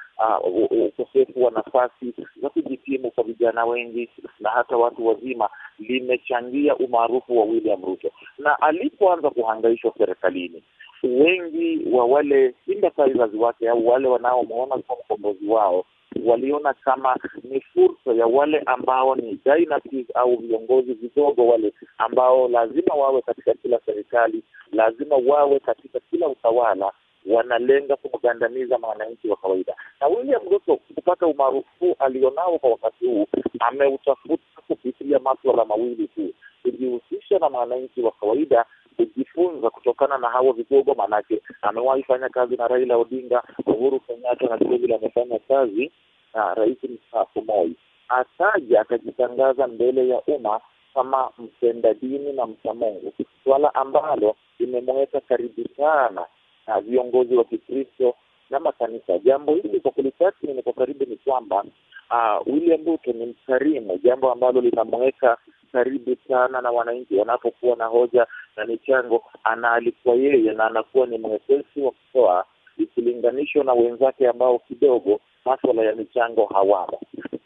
uh, ukosefu wa nafasi za kujikimu kwa vijana wengi na hata watu wazima limechangia umaarufu wa William Ruto, na alipoanza kuhangaishwa serikalini, wengi wa wale sympathizers wake au wale wanaomwona kwa mkombozi wao waliona kama ni fursa ya wale ambao ni dynasties au viongozi vidogo, wale ambao lazima wawe katika kila serikali, lazima wawe katika kila utawala, wanalenga kumgandamiza mwananchi wa kawaida. Na William Ruto kupata umaarufu alionao kwa wakati huu, ameutafuta kupitia maswala mawili tu: kujihusisha na mwananchi wa kawaida kujifunza kutokana na hawa vigogo, maanake amewahi fanya kazi na Raila Odinga, Uhuru Kenyatta na vilevile amefanya kazi na rais mstaafu Moi. Akaja akajitangaza mbele ya umma kama mpenda dini na mchamungu, suala ambalo limemweka karibu sana na viongozi wa Kikristo na makanisa. Jambo hili kwa kulitathmini kwa karibu ni kwamba uh, William Ruto ni mkarimu, jambo ambalo linamweka karibu sana na wananchi wanapokuwa na hoja na michango, anaalikwa yeye na anakuwa ni mwepesi wa kutoa ikilinganishwa na wenzake ambao kidogo maswala ya michango hawana.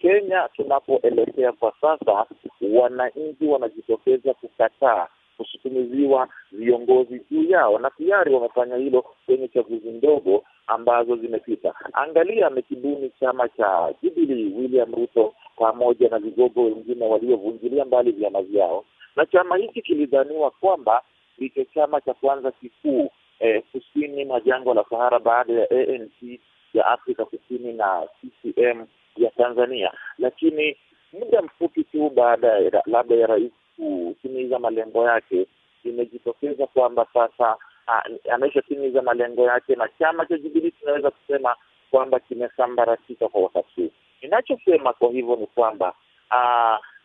Kenya tunapoelekea kwa sasa, wananchi wanajitokeza kukataa kusukumiziwa viongozi juu yao, na tayari wamefanya hilo kwenye chaguzi ndogo ambazo zimepita. Angalia, amekibuni chama cha Jubilee William Ruto pamoja na vigogo wengine waliovunjilia mbali vyama vyao, na chama hiki kilidhaniwa kwamba ndicho chama cha kwanza kikuu eh, kusini mwa jangwa la Sahara baada ya ANC ya Afrika Kusini na CCM ya Tanzania, lakini muda mfupi tu baada ya labda ya rais kutimiza malengo yake, imejitokeza kwamba sasa ameshatimiza malengo yake, na chama cha Jubilee tunaweza kusema kwamba kimesambaratika kwa wakati huu. Ninachosema kwa hivyo ni kwamba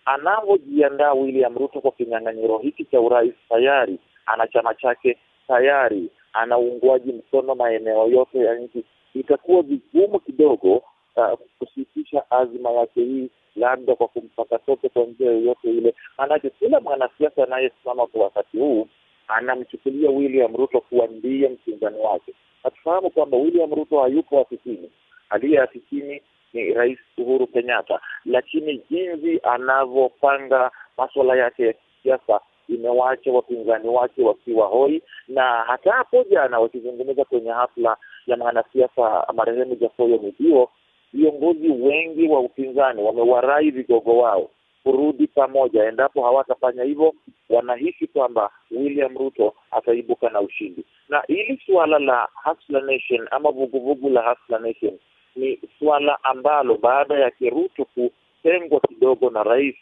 anavyojiandaa William Ruto kwa kinyang'anyiro hiki cha urais, tayari ana chama chake, tayari ana uungwaji mkono maeneo yote ya nchi. Itakuwa vigumu kidogo uh, kusitisha azma yake hii labda kwa kumpaka tope kwa njia yoyote ile, maanake kila mwanasiasa anayesimama kwa wakati huu anamchukulia William Ruto kuwa ndiye mpinzani wake. Hatufahamu kwamba William Ruto hayupo afisini, aliye afisini ni Rais Uhuru Kenyatta, lakini jinsi anavyopanga maswala yake ya kisiasa imewaacha wapinzani wake wakiwa hoi, na hata hapo jana wakizungumza kwenye hafla ya mwanasiasa marehemu Jafoyo Midio viongozi wengi wa upinzani wamewarai vigogo wao kurudi pamoja. Endapo hawatafanya hivyo, wanahisi kwamba William Ruto ataibuka na ushindi. Na hili suala la Hustler Nation ama vuguvugu la Hustler Nation ni suala ambalo baada ya Ruto kutengwa kidogo na rais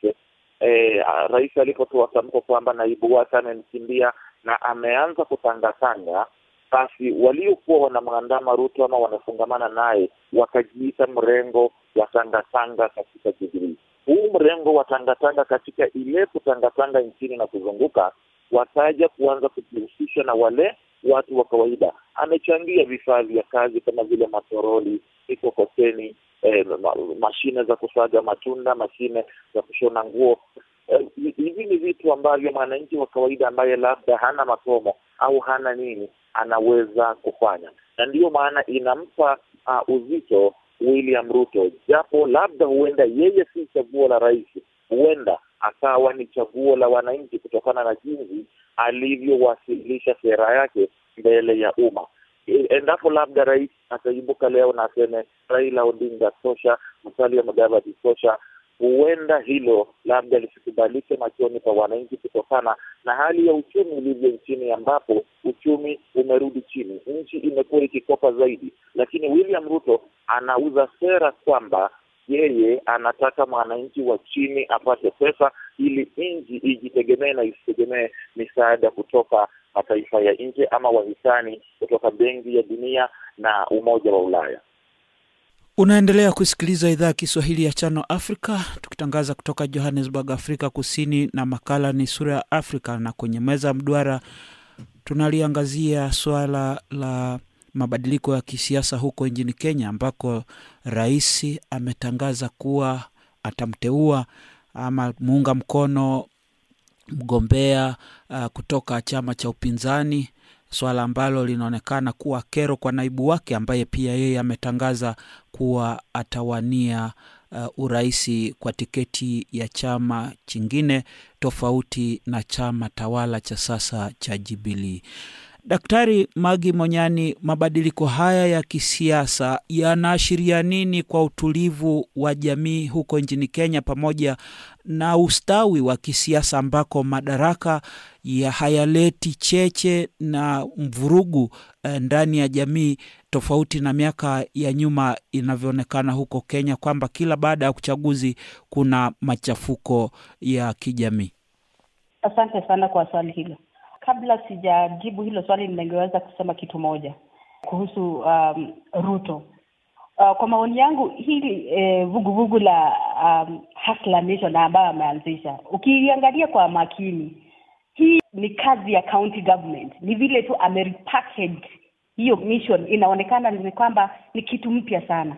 eh, rais alipotoa tamko kwamba naibu wake amemkimbia na ameanza kutangatanga basi waliokuwa wanamwandama Ruto ama wanafungamana naye wakajiita mrengo wa tangatanga katika Jubilii. Huu mrengo wa tangatanga katika ile kutangatanga nchini na kuzunguka, wataja kuanza kujihusisha na wale watu wa kawaida. Amechangia vifaa vya kazi kama vile matoroli, mikokoteni, eh, mashine za kusaga matunda, mashine za kushona nguo. Hivi eh, ni vitu ambavyo mwananchi wa kawaida ambaye labda hana masomo au hana nini anaweza kufanya, na ndiyo maana inampa uh, uzito William Ruto, japo labda huenda yeye si chaguo la rais, huenda akawa ni chaguo la wananchi kutokana na jinsi alivyowasilisha sera yake mbele ya umma. Endapo labda rais ataibuka leo na aseme Raila Odinga tosha, Musalia Mudavadi tosha, huenda hilo labda lisikubalike machoni pa wananchi kutokana na hali ya uchumi ilivyo nchini, ambapo uchumi umerudi chini, nchi imekuwa ikikopa zaidi. Lakini William Ruto anauza sera kwamba yeye anataka mwananchi wa chini apate pesa ili nchi ijitegemee na isitegemee misaada kutoka mataifa ya nje ama wahisani kutoka Benki ya Dunia na Umoja wa Ulaya. Unaendelea kusikiliza idhaa ya Kiswahili ya Chano Afrika, tukitangaza kutoka Johannesburg, Afrika Kusini, na makala ni Sura ya Afrika, na kwenye meza mduara tunaliangazia swala la mabadiliko ya kisiasa huko nchini Kenya, ambako rais ametangaza kuwa atamteua ama muunga mkono mgombea uh, kutoka chama cha upinzani swala ambalo linaonekana kuwa kero kwa naibu wake ambaye pia yeye ametangaza kuwa atawania uh, uraisi kwa tiketi ya chama chingine tofauti na chama tawala cha sasa cha Jubilee. Daktari Magi Monyani, mabadiliko haya ya kisiasa yanaashiria nini kwa utulivu wa jamii huko nchini Kenya pamoja na ustawi wa kisiasa ambako madaraka ya hayaleti cheche na mvurugu eh, ndani ya jamii tofauti na miaka ya nyuma inavyoonekana huko Kenya kwamba kila baada ya uchaguzi kuna machafuko ya kijamii? Asante sana kwa swali hilo. Kabla sijajibu hilo swali, ningeweza kusema kitu moja kuhusu um, Ruto. Uh, kwa maoni yangu hili eh, vuguvugu la um, Hustler Nation ambayo ameanzisha, ukiangalia kwa makini, hii ni kazi ya county government. Ni vile tu amerepackage hiyo mission, inaonekana ni kwamba ni kitu mpya sana.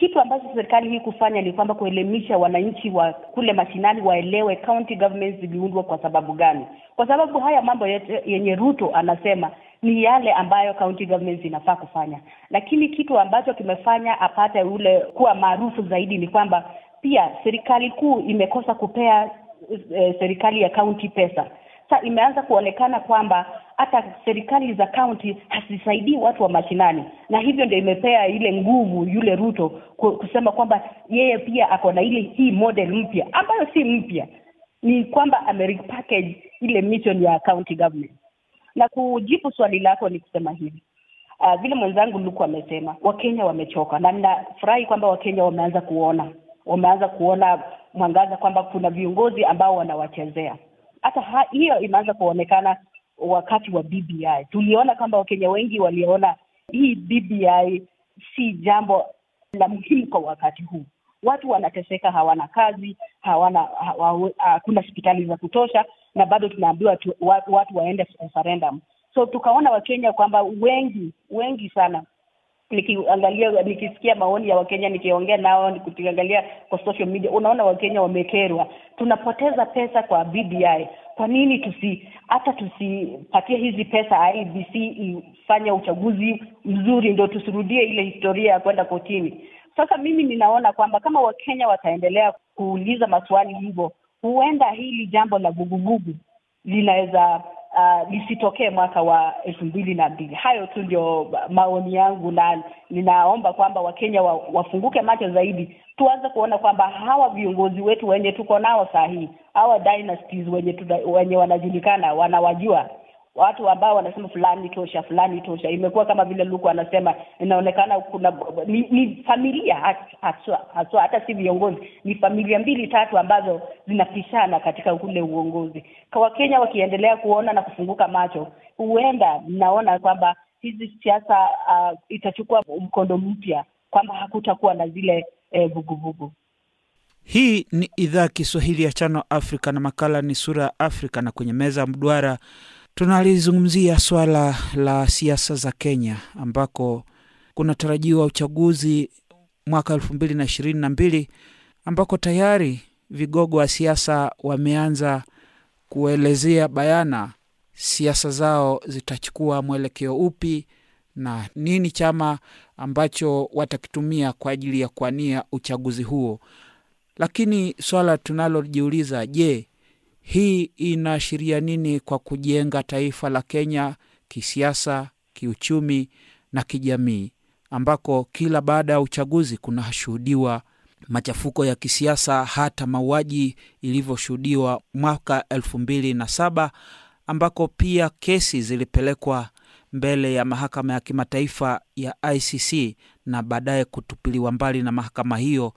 Kitu ambacho serikali hii kufanya ni kwamba kuelimisha wananchi wa kule mashinani waelewe county governments ziliundwa kwa sababu gani, kwa sababu haya mambo yenye Ruto anasema ni yale ambayo county governments inafaa kufanya, lakini kitu ambacho kimefanya apate ule kuwa maarufu zaidi ni kwamba pia serikali kuu imekosa kupea eh, serikali ya county pesa. Sasa imeanza kuonekana kwamba hata serikali za kaunti hazisaidii watu wa mashinani, na hivyo ndio imepea ile nguvu yule Ruto kusema kwamba yeye pia ako na ile hii model mpya ambayo si mpya, ni kwamba amerepackage ile mission ya county government. Na kujibu swali lako ni kusema hivi. Uh, vile mwenzangu Luku amesema, Wakenya wamechoka, na ninafurahi kwamba Wakenya wameanza kuona. Wameanza kuona mwangaza kwamba kuna viongozi ambao wanawachezea hata hiyo imeanza kuonekana wakati wa BBI. Tuliona kwamba Wakenya wengi waliona hii BBI si jambo la muhimu kwa wakati huu. Watu wanateseka, hawana kazi, hawana hakuna hospitali za kutosha, na bado tunaambiwa tu, watu, watu waende referendum. So tukaona Wakenya kwamba wengi wengi sana nikiangalia nikisikia maoni ya Wakenya nikiongea nao nikiangalia kwa social media, unaona Wakenya wamekerwa, tunapoteza pesa kwa BBI. Kwa nini tusi hata tusipatie hizi pesa IBC ifanye uchaguzi mzuri, ndo tusirudie ile historia ya kwenda kotini? Sasa mimi ninaona kwamba kama Wakenya wataendelea kuuliza maswali hivyo, huenda hili jambo la vuguvugu linaweza uh, lisitokee mwaka wa elfu mbili na mbili. Hayo tu ndio maoni yangu, na ninaomba kwamba Wakenya wa, wafunguke macho zaidi, tuanze kuona kwamba hawa viongozi wetu wenye tuko nao saa hii, hawa dynasties wenye, wenye wanajulikana wanawajua watu ambao wanasema fulani tosha, fulani tosha. Imekuwa kama vile Luku anasema, inaonekana kuna ni, ni familia haswa hata si viongozi, ni familia mbili tatu ambazo zinapishana katika ule uongozi. Kwa Wakenya wakiendelea kuona na kufunguka macho, huenda naona kwamba hizi siasa uh, itachukua mkondo mpya, kwamba hakutakuwa na zile vuguvugu eh, hii ni idhaa Kiswahili ya Chano Afrika na makala ni Sura ya Afrika, na kwenye meza ya mduara tunalizungumzia swala la siasa za Kenya ambako kunatarajiwa uchaguzi mwaka elfu mbili na ishirini na mbili ambako tayari vigogo wa siasa wameanza kuelezea bayana siasa zao zitachukua mwelekeo upi na nini chama ambacho watakitumia kwa ajili ya kuania uchaguzi huo. Lakini swala tunalojiuliza, je, hii inaashiria nini kwa kujenga taifa la Kenya kisiasa, kiuchumi na kijamii, ambako kila baada ya uchaguzi kunashuhudiwa machafuko ya kisiasa, hata mauaji ilivyoshuhudiwa mwaka elfu mbili na saba ambako pia kesi zilipelekwa mbele ya mahakama ya kimataifa ya ICC na baadaye kutupiliwa mbali na mahakama hiyo,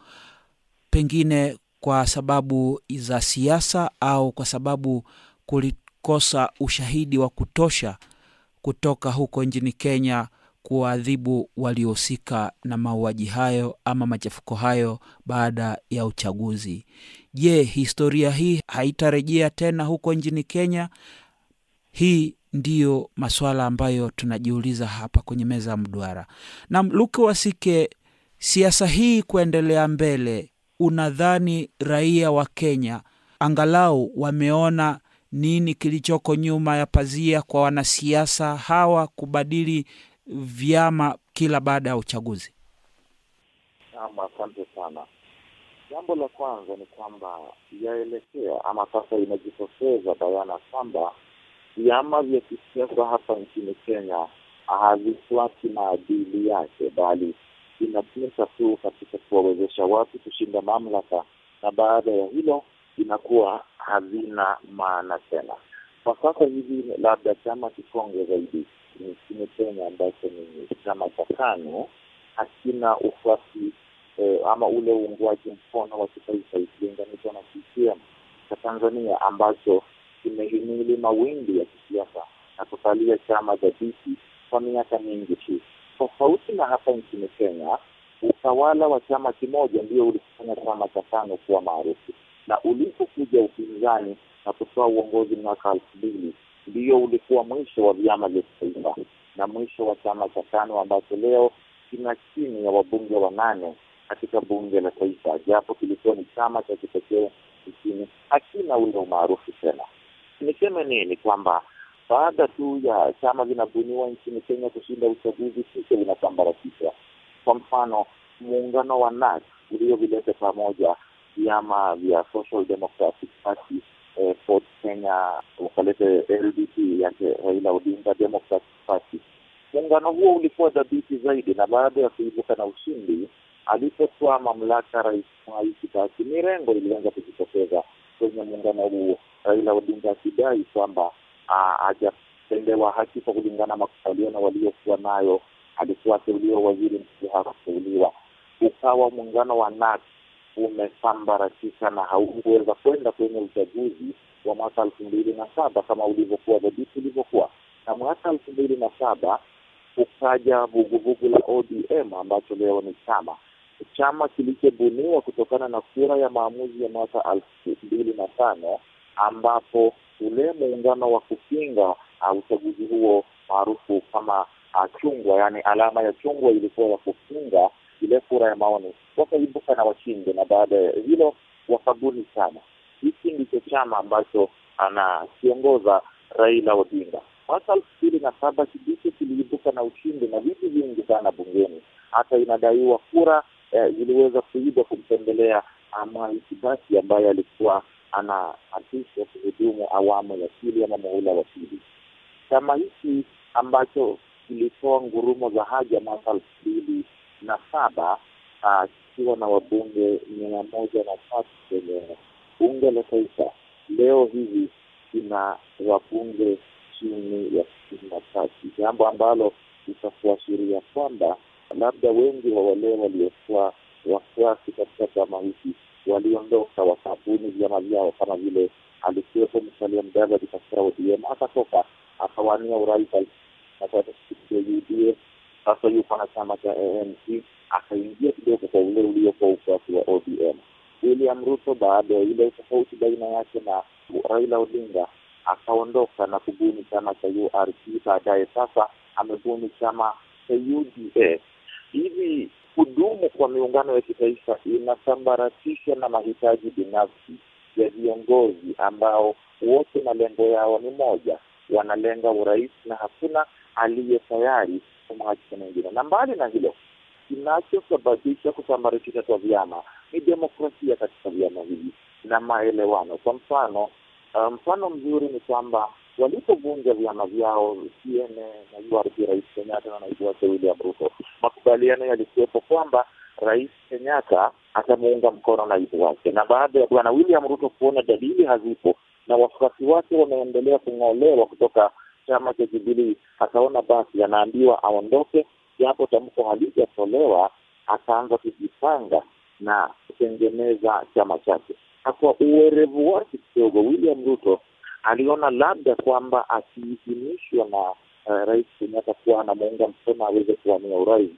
pengine kwa sababu za siasa au kwa sababu kulikosa ushahidi wa kutosha kutoka huko nchini Kenya kuwaadhibu waliohusika na mauaji hayo ama machafuko hayo baada ya uchaguzi. Je, historia hii haitarejea tena huko nchini Kenya? Hii ndiyo maswala ambayo tunajiuliza hapa kwenye meza ya mduara. Na Luke Wasike, siasa hii kuendelea mbele unadhani raia wa Kenya angalau wameona nini kilichoko nyuma ya pazia kwa wanasiasa hawa kubadili vyama kila baada ya uchaguzi? nam asante sana. Jambo la kwanza ni kwamba yaelekea ama sasa inajitokeza bayana kwamba vyama vya kisiasa hapa nchini Kenya havifuati maadili yake, bali inatumika tu katika kuwawezesha watu kushinda mamlaka, na baada ya hilo inakuwa hazina maana tena. Kwa sasa hivi, labda chama kikongwe zaidi nchini Kenya ambacho ni chama cha KANU hakina ufuasi eh, ama ule uungwaji mkono wa kitaifa ikilinganishwa na CCM cha Tanzania ambacho kimehimili mawimbi ya kisiasa na kusalia chama dhabiti kwa miaka mingi tu. Tofauti na hapa nchini Kenya, utawala wa chama kimoja ndio ulifanya chama cha tano kuwa maarufu, na ulipokuja upinzani na kutoa uongozi mwaka elfu mbili ndio ulikuwa mwisho wa vyama vya kitaifa na mwisho wa chama cha tano ambacho leo kina chini ya wabunge wanane katika bunge la taifa, japo kilikuwa ni chama cha kipekee nchini, hakina ule umaarufu tena. Niseme nini? Kwamba baada tu ya chama vinabuniwa nchini Kenya kushinda uchaguzi, kisha vinasambaratika. Kwa mfano, muungano wa NARC uliovileta pamoja vyama vya Social Democratic Party eh, Ford Kenya, ukalete LDP yake Raila Odinga Democratic Party. Muungano huo ulikuwa dhabiti zaidi, na baada ya kuibuka na ushindi alipotoa mamlaka Rais Mwai Kibaki, mirengo ilianza kujitokeza kwenye muungano huo, Raila Odinga akidai kwamba hajatendewa haki kwa kulingana na makubaliano waliokuwa nayo. Alikuwa ateuliwa waziri mkuu, hakuteuliwa. Ukawa muungano wa NARC umesambaratika na haukuweza kwenda kwenye uchaguzi wa mwaka elfu mbili na saba kama ulivyokuwa dhabiti ulivyokuwa, na mwaka elfu mbili na saba ukaja vuguvugu la ODM ambacho leo ni chama chama kilichobuniwa kutokana na kura ya maamuzi ya mwaka elfu mbili na tano ambapo ule muungano wa kupinga uh, uchaguzi huo maarufu kama uh, chungwa, yani alama ya chungwa ilikuwa ya kupinga ile kura ya maoni, wakaibuka na washinde, na baada ya hilo wakabuni chama hiki. Ndicho chama ambacho anakiongoza Raila Odinga. Mwaka elfu mbili na saba kibicho kiliibuka na ushindi na viti vingi sana bungeni, hata inadaiwa kura eh, kuibwa kumpendelea Mwai Kibaki ambaye alikuwa anaapishwa kuhudumu awamu ya pili ama muhula wa pili. Chama hiki ambacho kilitoa ngurumo za haja mwaka elfu mbili na saba kikiwa na wabunge mia moja na tatu kwenye bunge la taifa, leo hivi ina wabunge chini ya sitini na tatu, jambo ambalo itakuashiria kwamba labda wengi wa wale waliokuwa wafuasi katika chama hiki waliondoka wakabuni vyama vyao, kama vile alikuwepo Musalia Mudavadi katika ODM, akatoka akawania urais UDA. Sasa yuko na chama cha ANC, akaingia kidogo kwa ule uliokuwa ufuasi wa ODM. William Ruto baada ya ile tofauti baina yake na Raila Odinga akaondoka na kubuni chama cha URP. Baadaye sasa amebuni chama cha UDA. Hivi kudumu kwa miungano ya kitaifa inasambaratisha na mahitaji binafsi ya viongozi ambao wote malengo yao ni moja, wanalenga urais na hakuna aliye tayari kumwachia mwingine. Na mbali na hilo, kinachosababisha kusambaratisha kwa vyama ni demokrasia katika vyama hivi na maelewano. Kwa mfano, uh, mfano mzuri ni kwamba walipovunja vyama vyao CNA na URP, Rais Kenyatta na naibu wake William Ruto, makubaliano yalikuwepo kwamba Rais Kenyatta atamuunga mkono naibu wake, na baada ya bwana William Ruto kuona dalili hazipo na wafuasi wake wameendelea kung'olewa kutoka chama cha Jubilii, akaona basi anaambiwa aondoke, japo tamko halijatolewa, akaanza kujipanga na kutengeneza chama chake. Na kwa uwerevu wake kidogo, William Ruto aliona labda kwamba akiidhinishwa na uh, Rais Kenyatta kuwa anamuunga mkono aweze kuwania urais,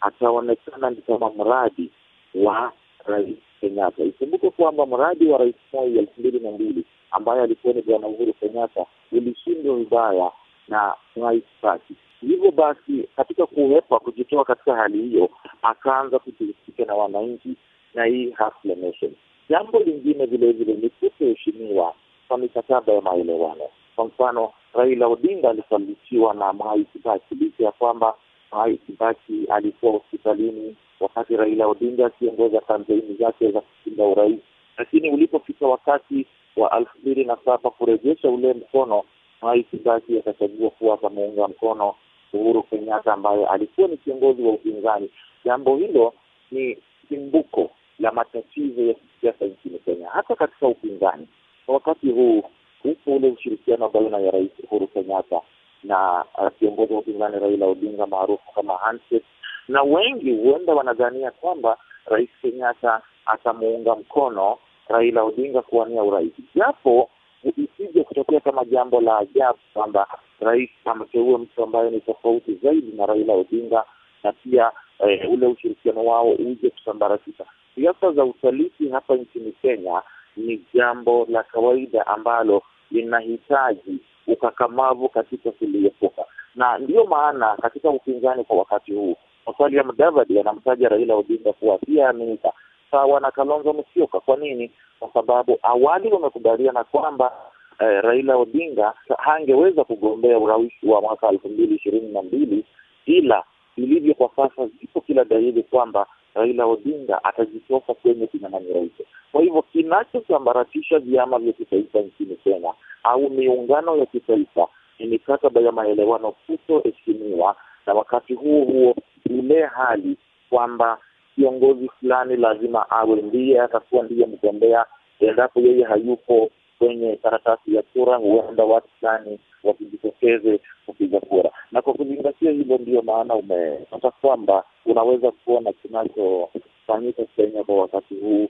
ataonekana ni kama mradi wa Rais Kenyatta. Ikumbuke kwamba mradi wa Rais Moi elfu mbili na mbili ambaye alikuwa ni Bwana Uhuru Kenyatta ulishindwa vibaya na Rais Kibaki. Hivyo basi, katika kuwepa kujitoa katika hali hiyo, akaanza kujihusisha na wananchi na hii Hustler Nation. Jambo lingine vilevile ni kutoheshimiwa kwa mikataba ya maelewano. Kwa mfano, Raila Odinga alisalitiwa na Mwai Kibaki licha ya kwamba Mwai Kibaki alikuwa hospitalini wakati Raila Odinga akiongoza kampeni zake za kushinda urais, lakini ulipofika wakati wa elfu mbili na saba kurejesha ule mkono, Mwai Kibaki akachagua kuwa pameunga mkono Uhuru Kenyatta ambaye alikuwa ni kiongozi wa upinzani. Jambo hilo ni chimbuko la matatizo ya kisiasa nchini Kenya, hata katika upinzani. Kwa wakati huu upo ule ushirikiano baina ya Rais Uhuru Kenyatta na kiongozi wa upinzani Raila Odinga maarufu kama handshake, na wengi huenda wanadhania kwamba Rais Kenyatta atamuunga mkono Raila Odinga kuwania urais, japo isije kutokea kama jambo la ajabu kwamba rais ameteua mtu ambaye ni tofauti zaidi na Raila Odinga na pia eh, ule ushirikiano wao uje kusambaratika. Siasa za usaliti hapa nchini Kenya ni jambo la kawaida ambalo linahitaji ukakamavu katika kuliepuka, na ndiyo maana katika upinzani kwa wakati huu Musalia Mudavadi anamtaja Raila Odinga kuwa pia aminika sawa na Kalonzo Musyoka. Kwa nini? Kwa sababu awali wamekubaliana kwamba eh, Raila Odinga hangeweza kugombea urais wa mwaka elfu mbili ishirini na mbili ila ilivyo kwa sasa, zipo kila dalili kwamba Raila Odinga atajitosa kwenye kinyang'anyiro hicho. Kwa hivyo kinachosambaratisha vyama vya kitaifa nchini Kenya au miungano ya kitaifa ni mikataba ya maelewano kutoheshimiwa, na wakati huo huo ile hali kwamba kiongozi fulani lazima awe ndiye atakuwa ndiye mgombea. Endapo yeye hayupo kwenye karatasi ya kura, huenda watu fulani wasijitokeze kupiga kura. Na kwa kuzingatia hilo, ndio maana umepata kwamba unaweza kuona kinachofanyika Kenya kwa wakati huu.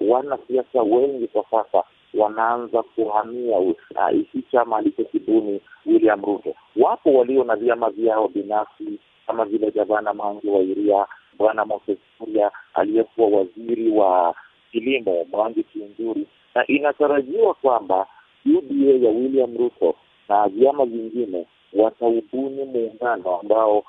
Wanasiasa wengi kwa sasa wanaanza kuhamia hiki uh, chama alichokibuni William Ruto. Wapo walio na vyama vyao binafsi kama vile gavana Mange wa Iria, bwana Moses Kuria aliyekuwa waziri wa kilimo Mwangi Kiunjuri, na inatarajiwa kwamba UDA ya William Ruto na vyama vingine wataubuni muungano ambao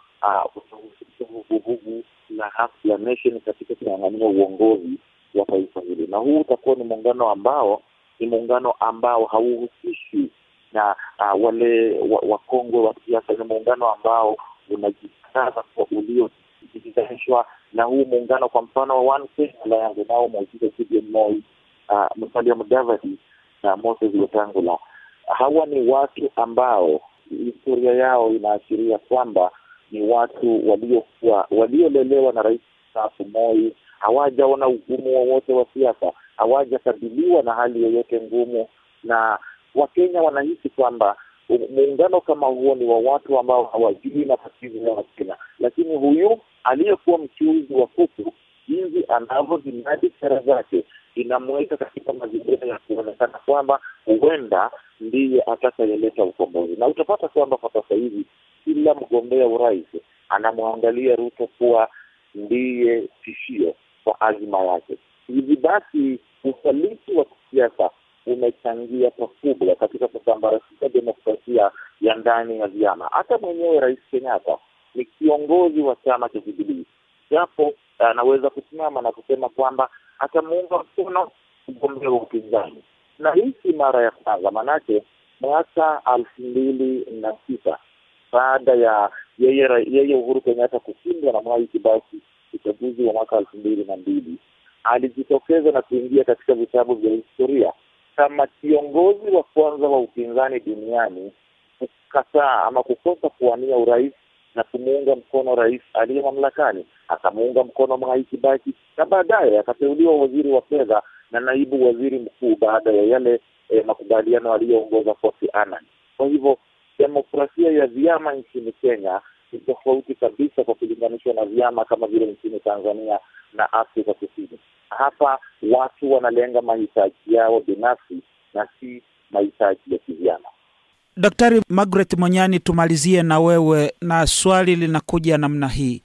utahusisha vuguvugu la Hustler Nation katika kunyang'ania uongozi wa taifa hili, na huu utakuwa ni muungano ambao ni muungano ambao hauhusishi na uh, wale wakongwe wa, siasa. Ni muungano ambao unajikaza kwa ulioiganishwa na huu muungano, kwa mfano wa One Kenya Alliance unaomhusisha Gideon Moi, uh, Musalia Mudavadi na Moses Wetangula. Hawa ni watu ambao historia yao inaashiria kwamba ni watu waliokuwa waliolelewa na rais mstaafu Moi, hawajaona ugumu wowote wa, siasa, hawajakabiliwa na hali yoyote ngumu, na Wakenya wanahisi kwamba muungano kama huo ni wa watu ambao hawajui matatizo ya Wakenya. Lakini huyu aliyekuwa mchuuzi wa kuku, jinsi anavyojinadi sera zake inamweka katika mazingira ya kuonekana kwamba huenda ndiye atakayeleta ukombozi, na utapata kwamba kwa sasa hivi kila mgombea urais anamwangalia Ruto kuwa ndiye tishio kwa azima yake. Hivi basi usaliti wa kisiasa umechangia pakubwa katika kusambaratisha demokrasia ya ndani ya vyama. Hata mwenyewe Rais Kenyatta ni kiongozi wa chama cha Jubilii, japo anaweza kusimama na kusema kwamba atamuunga mkono mgombea wa upinzani, na hii si mara ya kwanza, manake mwaka elfu mbili na sita baada ya yeye yeye Uhuru Kenyatta kushindwa na Mwai Kibaki uchaguzi wa mwaka elfu mbili na mbili alijitokeza na kuingia katika vitabu vya historia kama kiongozi wa kwanza wa upinzani duniani kukataa ama kukosa kuwania urais na kumuunga mkono rais aliye mamlakani. Akamuunga mkono Mwai Kibaki na baadaye akateuliwa waziri wa fedha na naibu waziri mkuu baada ya yale eh, makubaliano aliyoongoza Kofi Annan. Kwa hivyo demokrasia ya vyama nchini Kenya ni tofauti kabisa kwa kulinganishwa na vyama kama vile nchini Tanzania na Afrika Kusini. Hapa watu wanalenga mahitaji yao binafsi na si mahitaji ya kivyama. Daktari Margaret Monyani, tumalizie na wewe, na swali linakuja namna hii.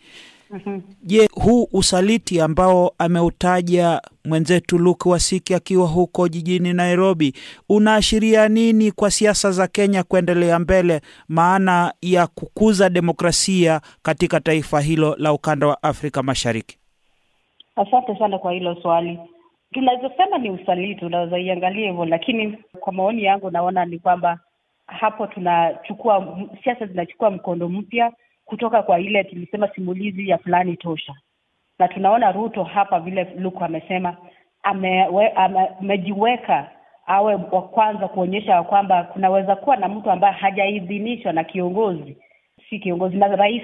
Mhm. Je, huu usaliti ambao ameutaja mwenzetu Luke Wasiki akiwa huko jijini Nairobi unaashiria nini kwa siasa za Kenya kuendelea mbele, maana ya kukuza demokrasia katika taifa hilo la ukanda wa Afrika Mashariki? Asante sana kwa hilo swali. tunazosema ni usaliti, unaweza iangalia hivyo, lakini kwa maoni yangu naona ni kwamba hapo tunachukua siasa zinachukua mkondo mpya kutoka kwa ile tulisema simulizi ya fulani tosha, na tunaona Ruto hapa vile Luku amesema amejiweka ame, awe wa kwanza kuonyesha kwamba kunaweza kuwa na mtu ambaye hajaidhinishwa na kiongozi, si kiongozi na rais,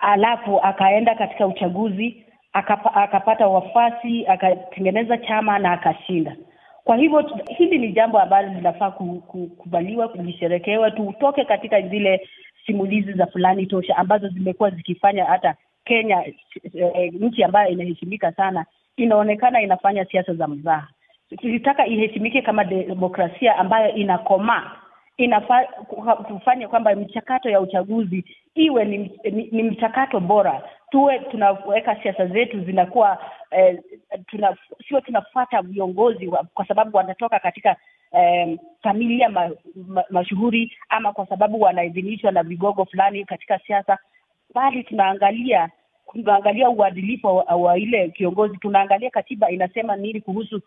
alafu akaenda katika uchaguzi akapa, akapata wafasi akatengeneza chama na akashinda. Kwa hivyo hili ni jambo ambalo linafaa kukubaliwa, kulisherekewa, tutoke katika zile simulizi za fulani tosha ambazo zimekuwa zikifanya hata Kenya e, nchi ambayo inaheshimika sana inaonekana inafanya siasa za mzaha. Tulitaka iheshimike kama demokrasia ambayo inakomaa, inafaa tufanye kwamba michakato ya uchaguzi iwe ni, ni, ni mchakato bora, tuwe tunaweka siasa zetu zinakuwa eh, tuna, sio tunafuata viongozi wa, kwa sababu wanatoka katika eh, familia ma, ma, mashuhuri ama kwa sababu wanaidhinishwa na vigogo fulani katika siasa, bali tunaangalia tunaangalia uadilifu wa, wa ile kiongozi. Tunaangalia katiba inasema nini kuhusu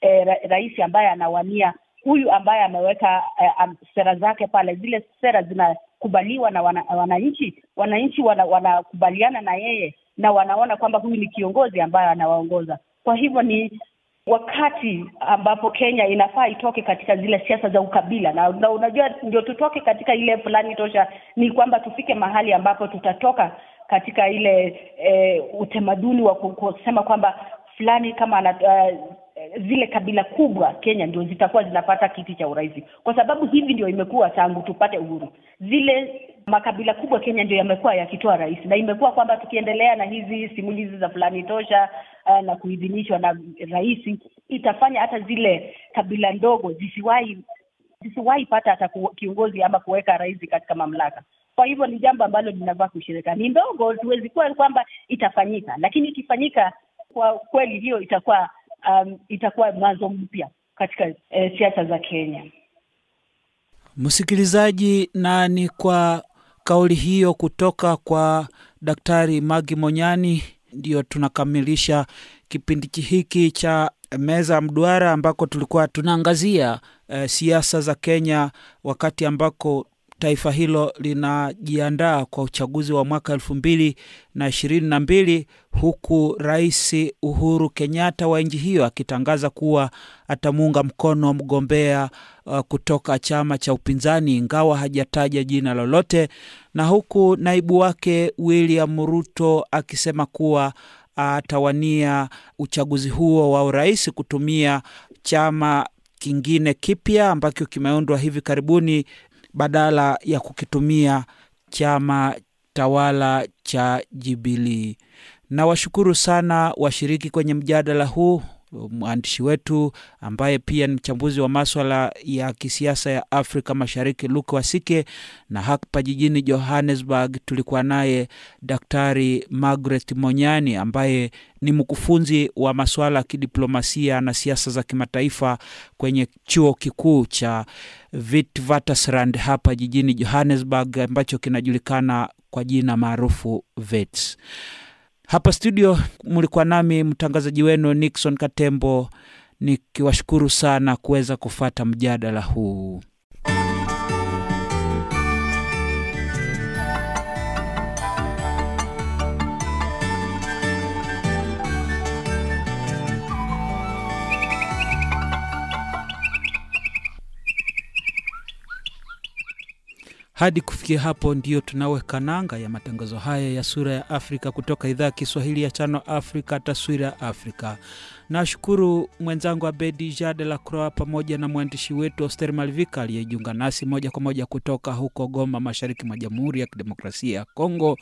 eh, ra, rais ambaye anawania huyu ambaye ameweka eh, um, sera zake pale, zile sera zinakubaliwa na wana, wananchi. Wananchi wanakubaliana wana na yeye na wanaona kwamba huyu ni kiongozi ambaye anawaongoza. Kwa hivyo ni wakati ambapo Kenya inafaa itoke katika zile siasa za ukabila na, na unajua ndio tutoke katika ile fulani tosha, ni kwamba tufike mahali ambapo tutatoka katika ile e, utamaduni wa kusema kwamba fulani kama ana, uh, zile kabila kubwa Kenya ndio zitakuwa zinapata kiti cha urais, kwa sababu hivi ndio imekuwa tangu tupate uhuru. Zile makabila kubwa Kenya ndio yamekuwa yakitoa rais, na imekuwa kwamba tukiendelea na hizi simulizi za fulani tosha uh, na kuidhinishwa na rais, itafanya hata zile kabila ndogo zisiwahi zisiwahi pata hata kiongozi ama kuweka rais katika mamlaka. Kwa hivyo ni jambo ambalo linafaa kushirika. Ni ndogo, tuwezi kuwa kwamba itafanyika, lakini ikifanyika kwa kweli, hiyo itakuwa um, itakuwa mwanzo mpya katika e, siasa za Kenya. Msikilizaji, na ni kwa kauli hiyo kutoka kwa Daktari Magi Monyani ndiyo tunakamilisha kipindi hiki cha meza mduara ambako tulikuwa tunaangazia e, siasa za Kenya wakati ambako taifa hilo linajiandaa kwa uchaguzi wa mwaka elfu mbili na ishirini na mbili huku Rais Uhuru Kenyatta wa nchi hiyo akitangaza kuwa atamuunga mkono mgombea uh, kutoka chama cha upinzani ingawa hajataja jina lolote, na huku naibu wake William Ruto akisema kuwa atawania uchaguzi huo wa urais kutumia chama kingine kipya ambacho kimeundwa hivi karibuni badala ya kukitumia chama tawala cha Jubilee. Na washukuru sana washiriki kwenye mjadala huu, mwandishi wetu ambaye pia ni mchambuzi wa maswala ya kisiasa ya Afrika Mashariki Luke Wasike, na hapa jijini Johannesburg tulikuwa naye Daktari Margaret Monyani ambaye ni mkufunzi wa masuala ya kidiplomasia na siasa za kimataifa kwenye chuo kikuu cha Witwatersrand hapa jijini Johannesburg ambacho kinajulikana kwa jina maarufu Wits. Hapa studio mlikuwa nami mtangazaji wenu Nixon Katembo, nikiwashukuru sana kuweza kufata mjadala huu. Hadi kufikia hapo, ndiyo tunaweka nanga ya matangazo haya ya Sura ya Afrika kutoka idhaa ya Kiswahili ya Chano Afrika, Taswira ya Afrika. Nashukuru mwenzangu Abedi Jade la Croa pamoja na mwandishi wetu Oster Malvika aliyejiunga nasi moja kwa moja kutoka huko Goma, mashariki mwa Jamhuri ya Kidemokrasia ya Kongo,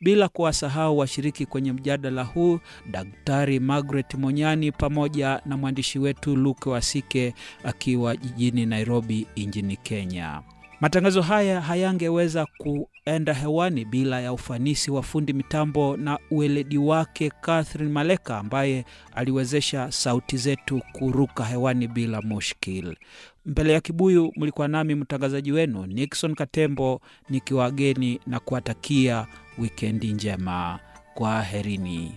bila kuwasahau washiriki kwenye mjadala huu, Daktari Margaret Monyani pamoja na mwandishi wetu Luke Wasike akiwa jijini Nairobi nchini Kenya. Matangazo haya hayangeweza kuenda hewani bila ya ufanisi wa fundi mitambo na ueledi wake Catherine Maleka ambaye aliwezesha sauti zetu kuruka hewani bila mushkil. Mbele ya kibuyu mlikuwa nami mtangazaji wenu Nixon Katembo nikiwageni na kuwatakia wikendi njema. Kwaherini.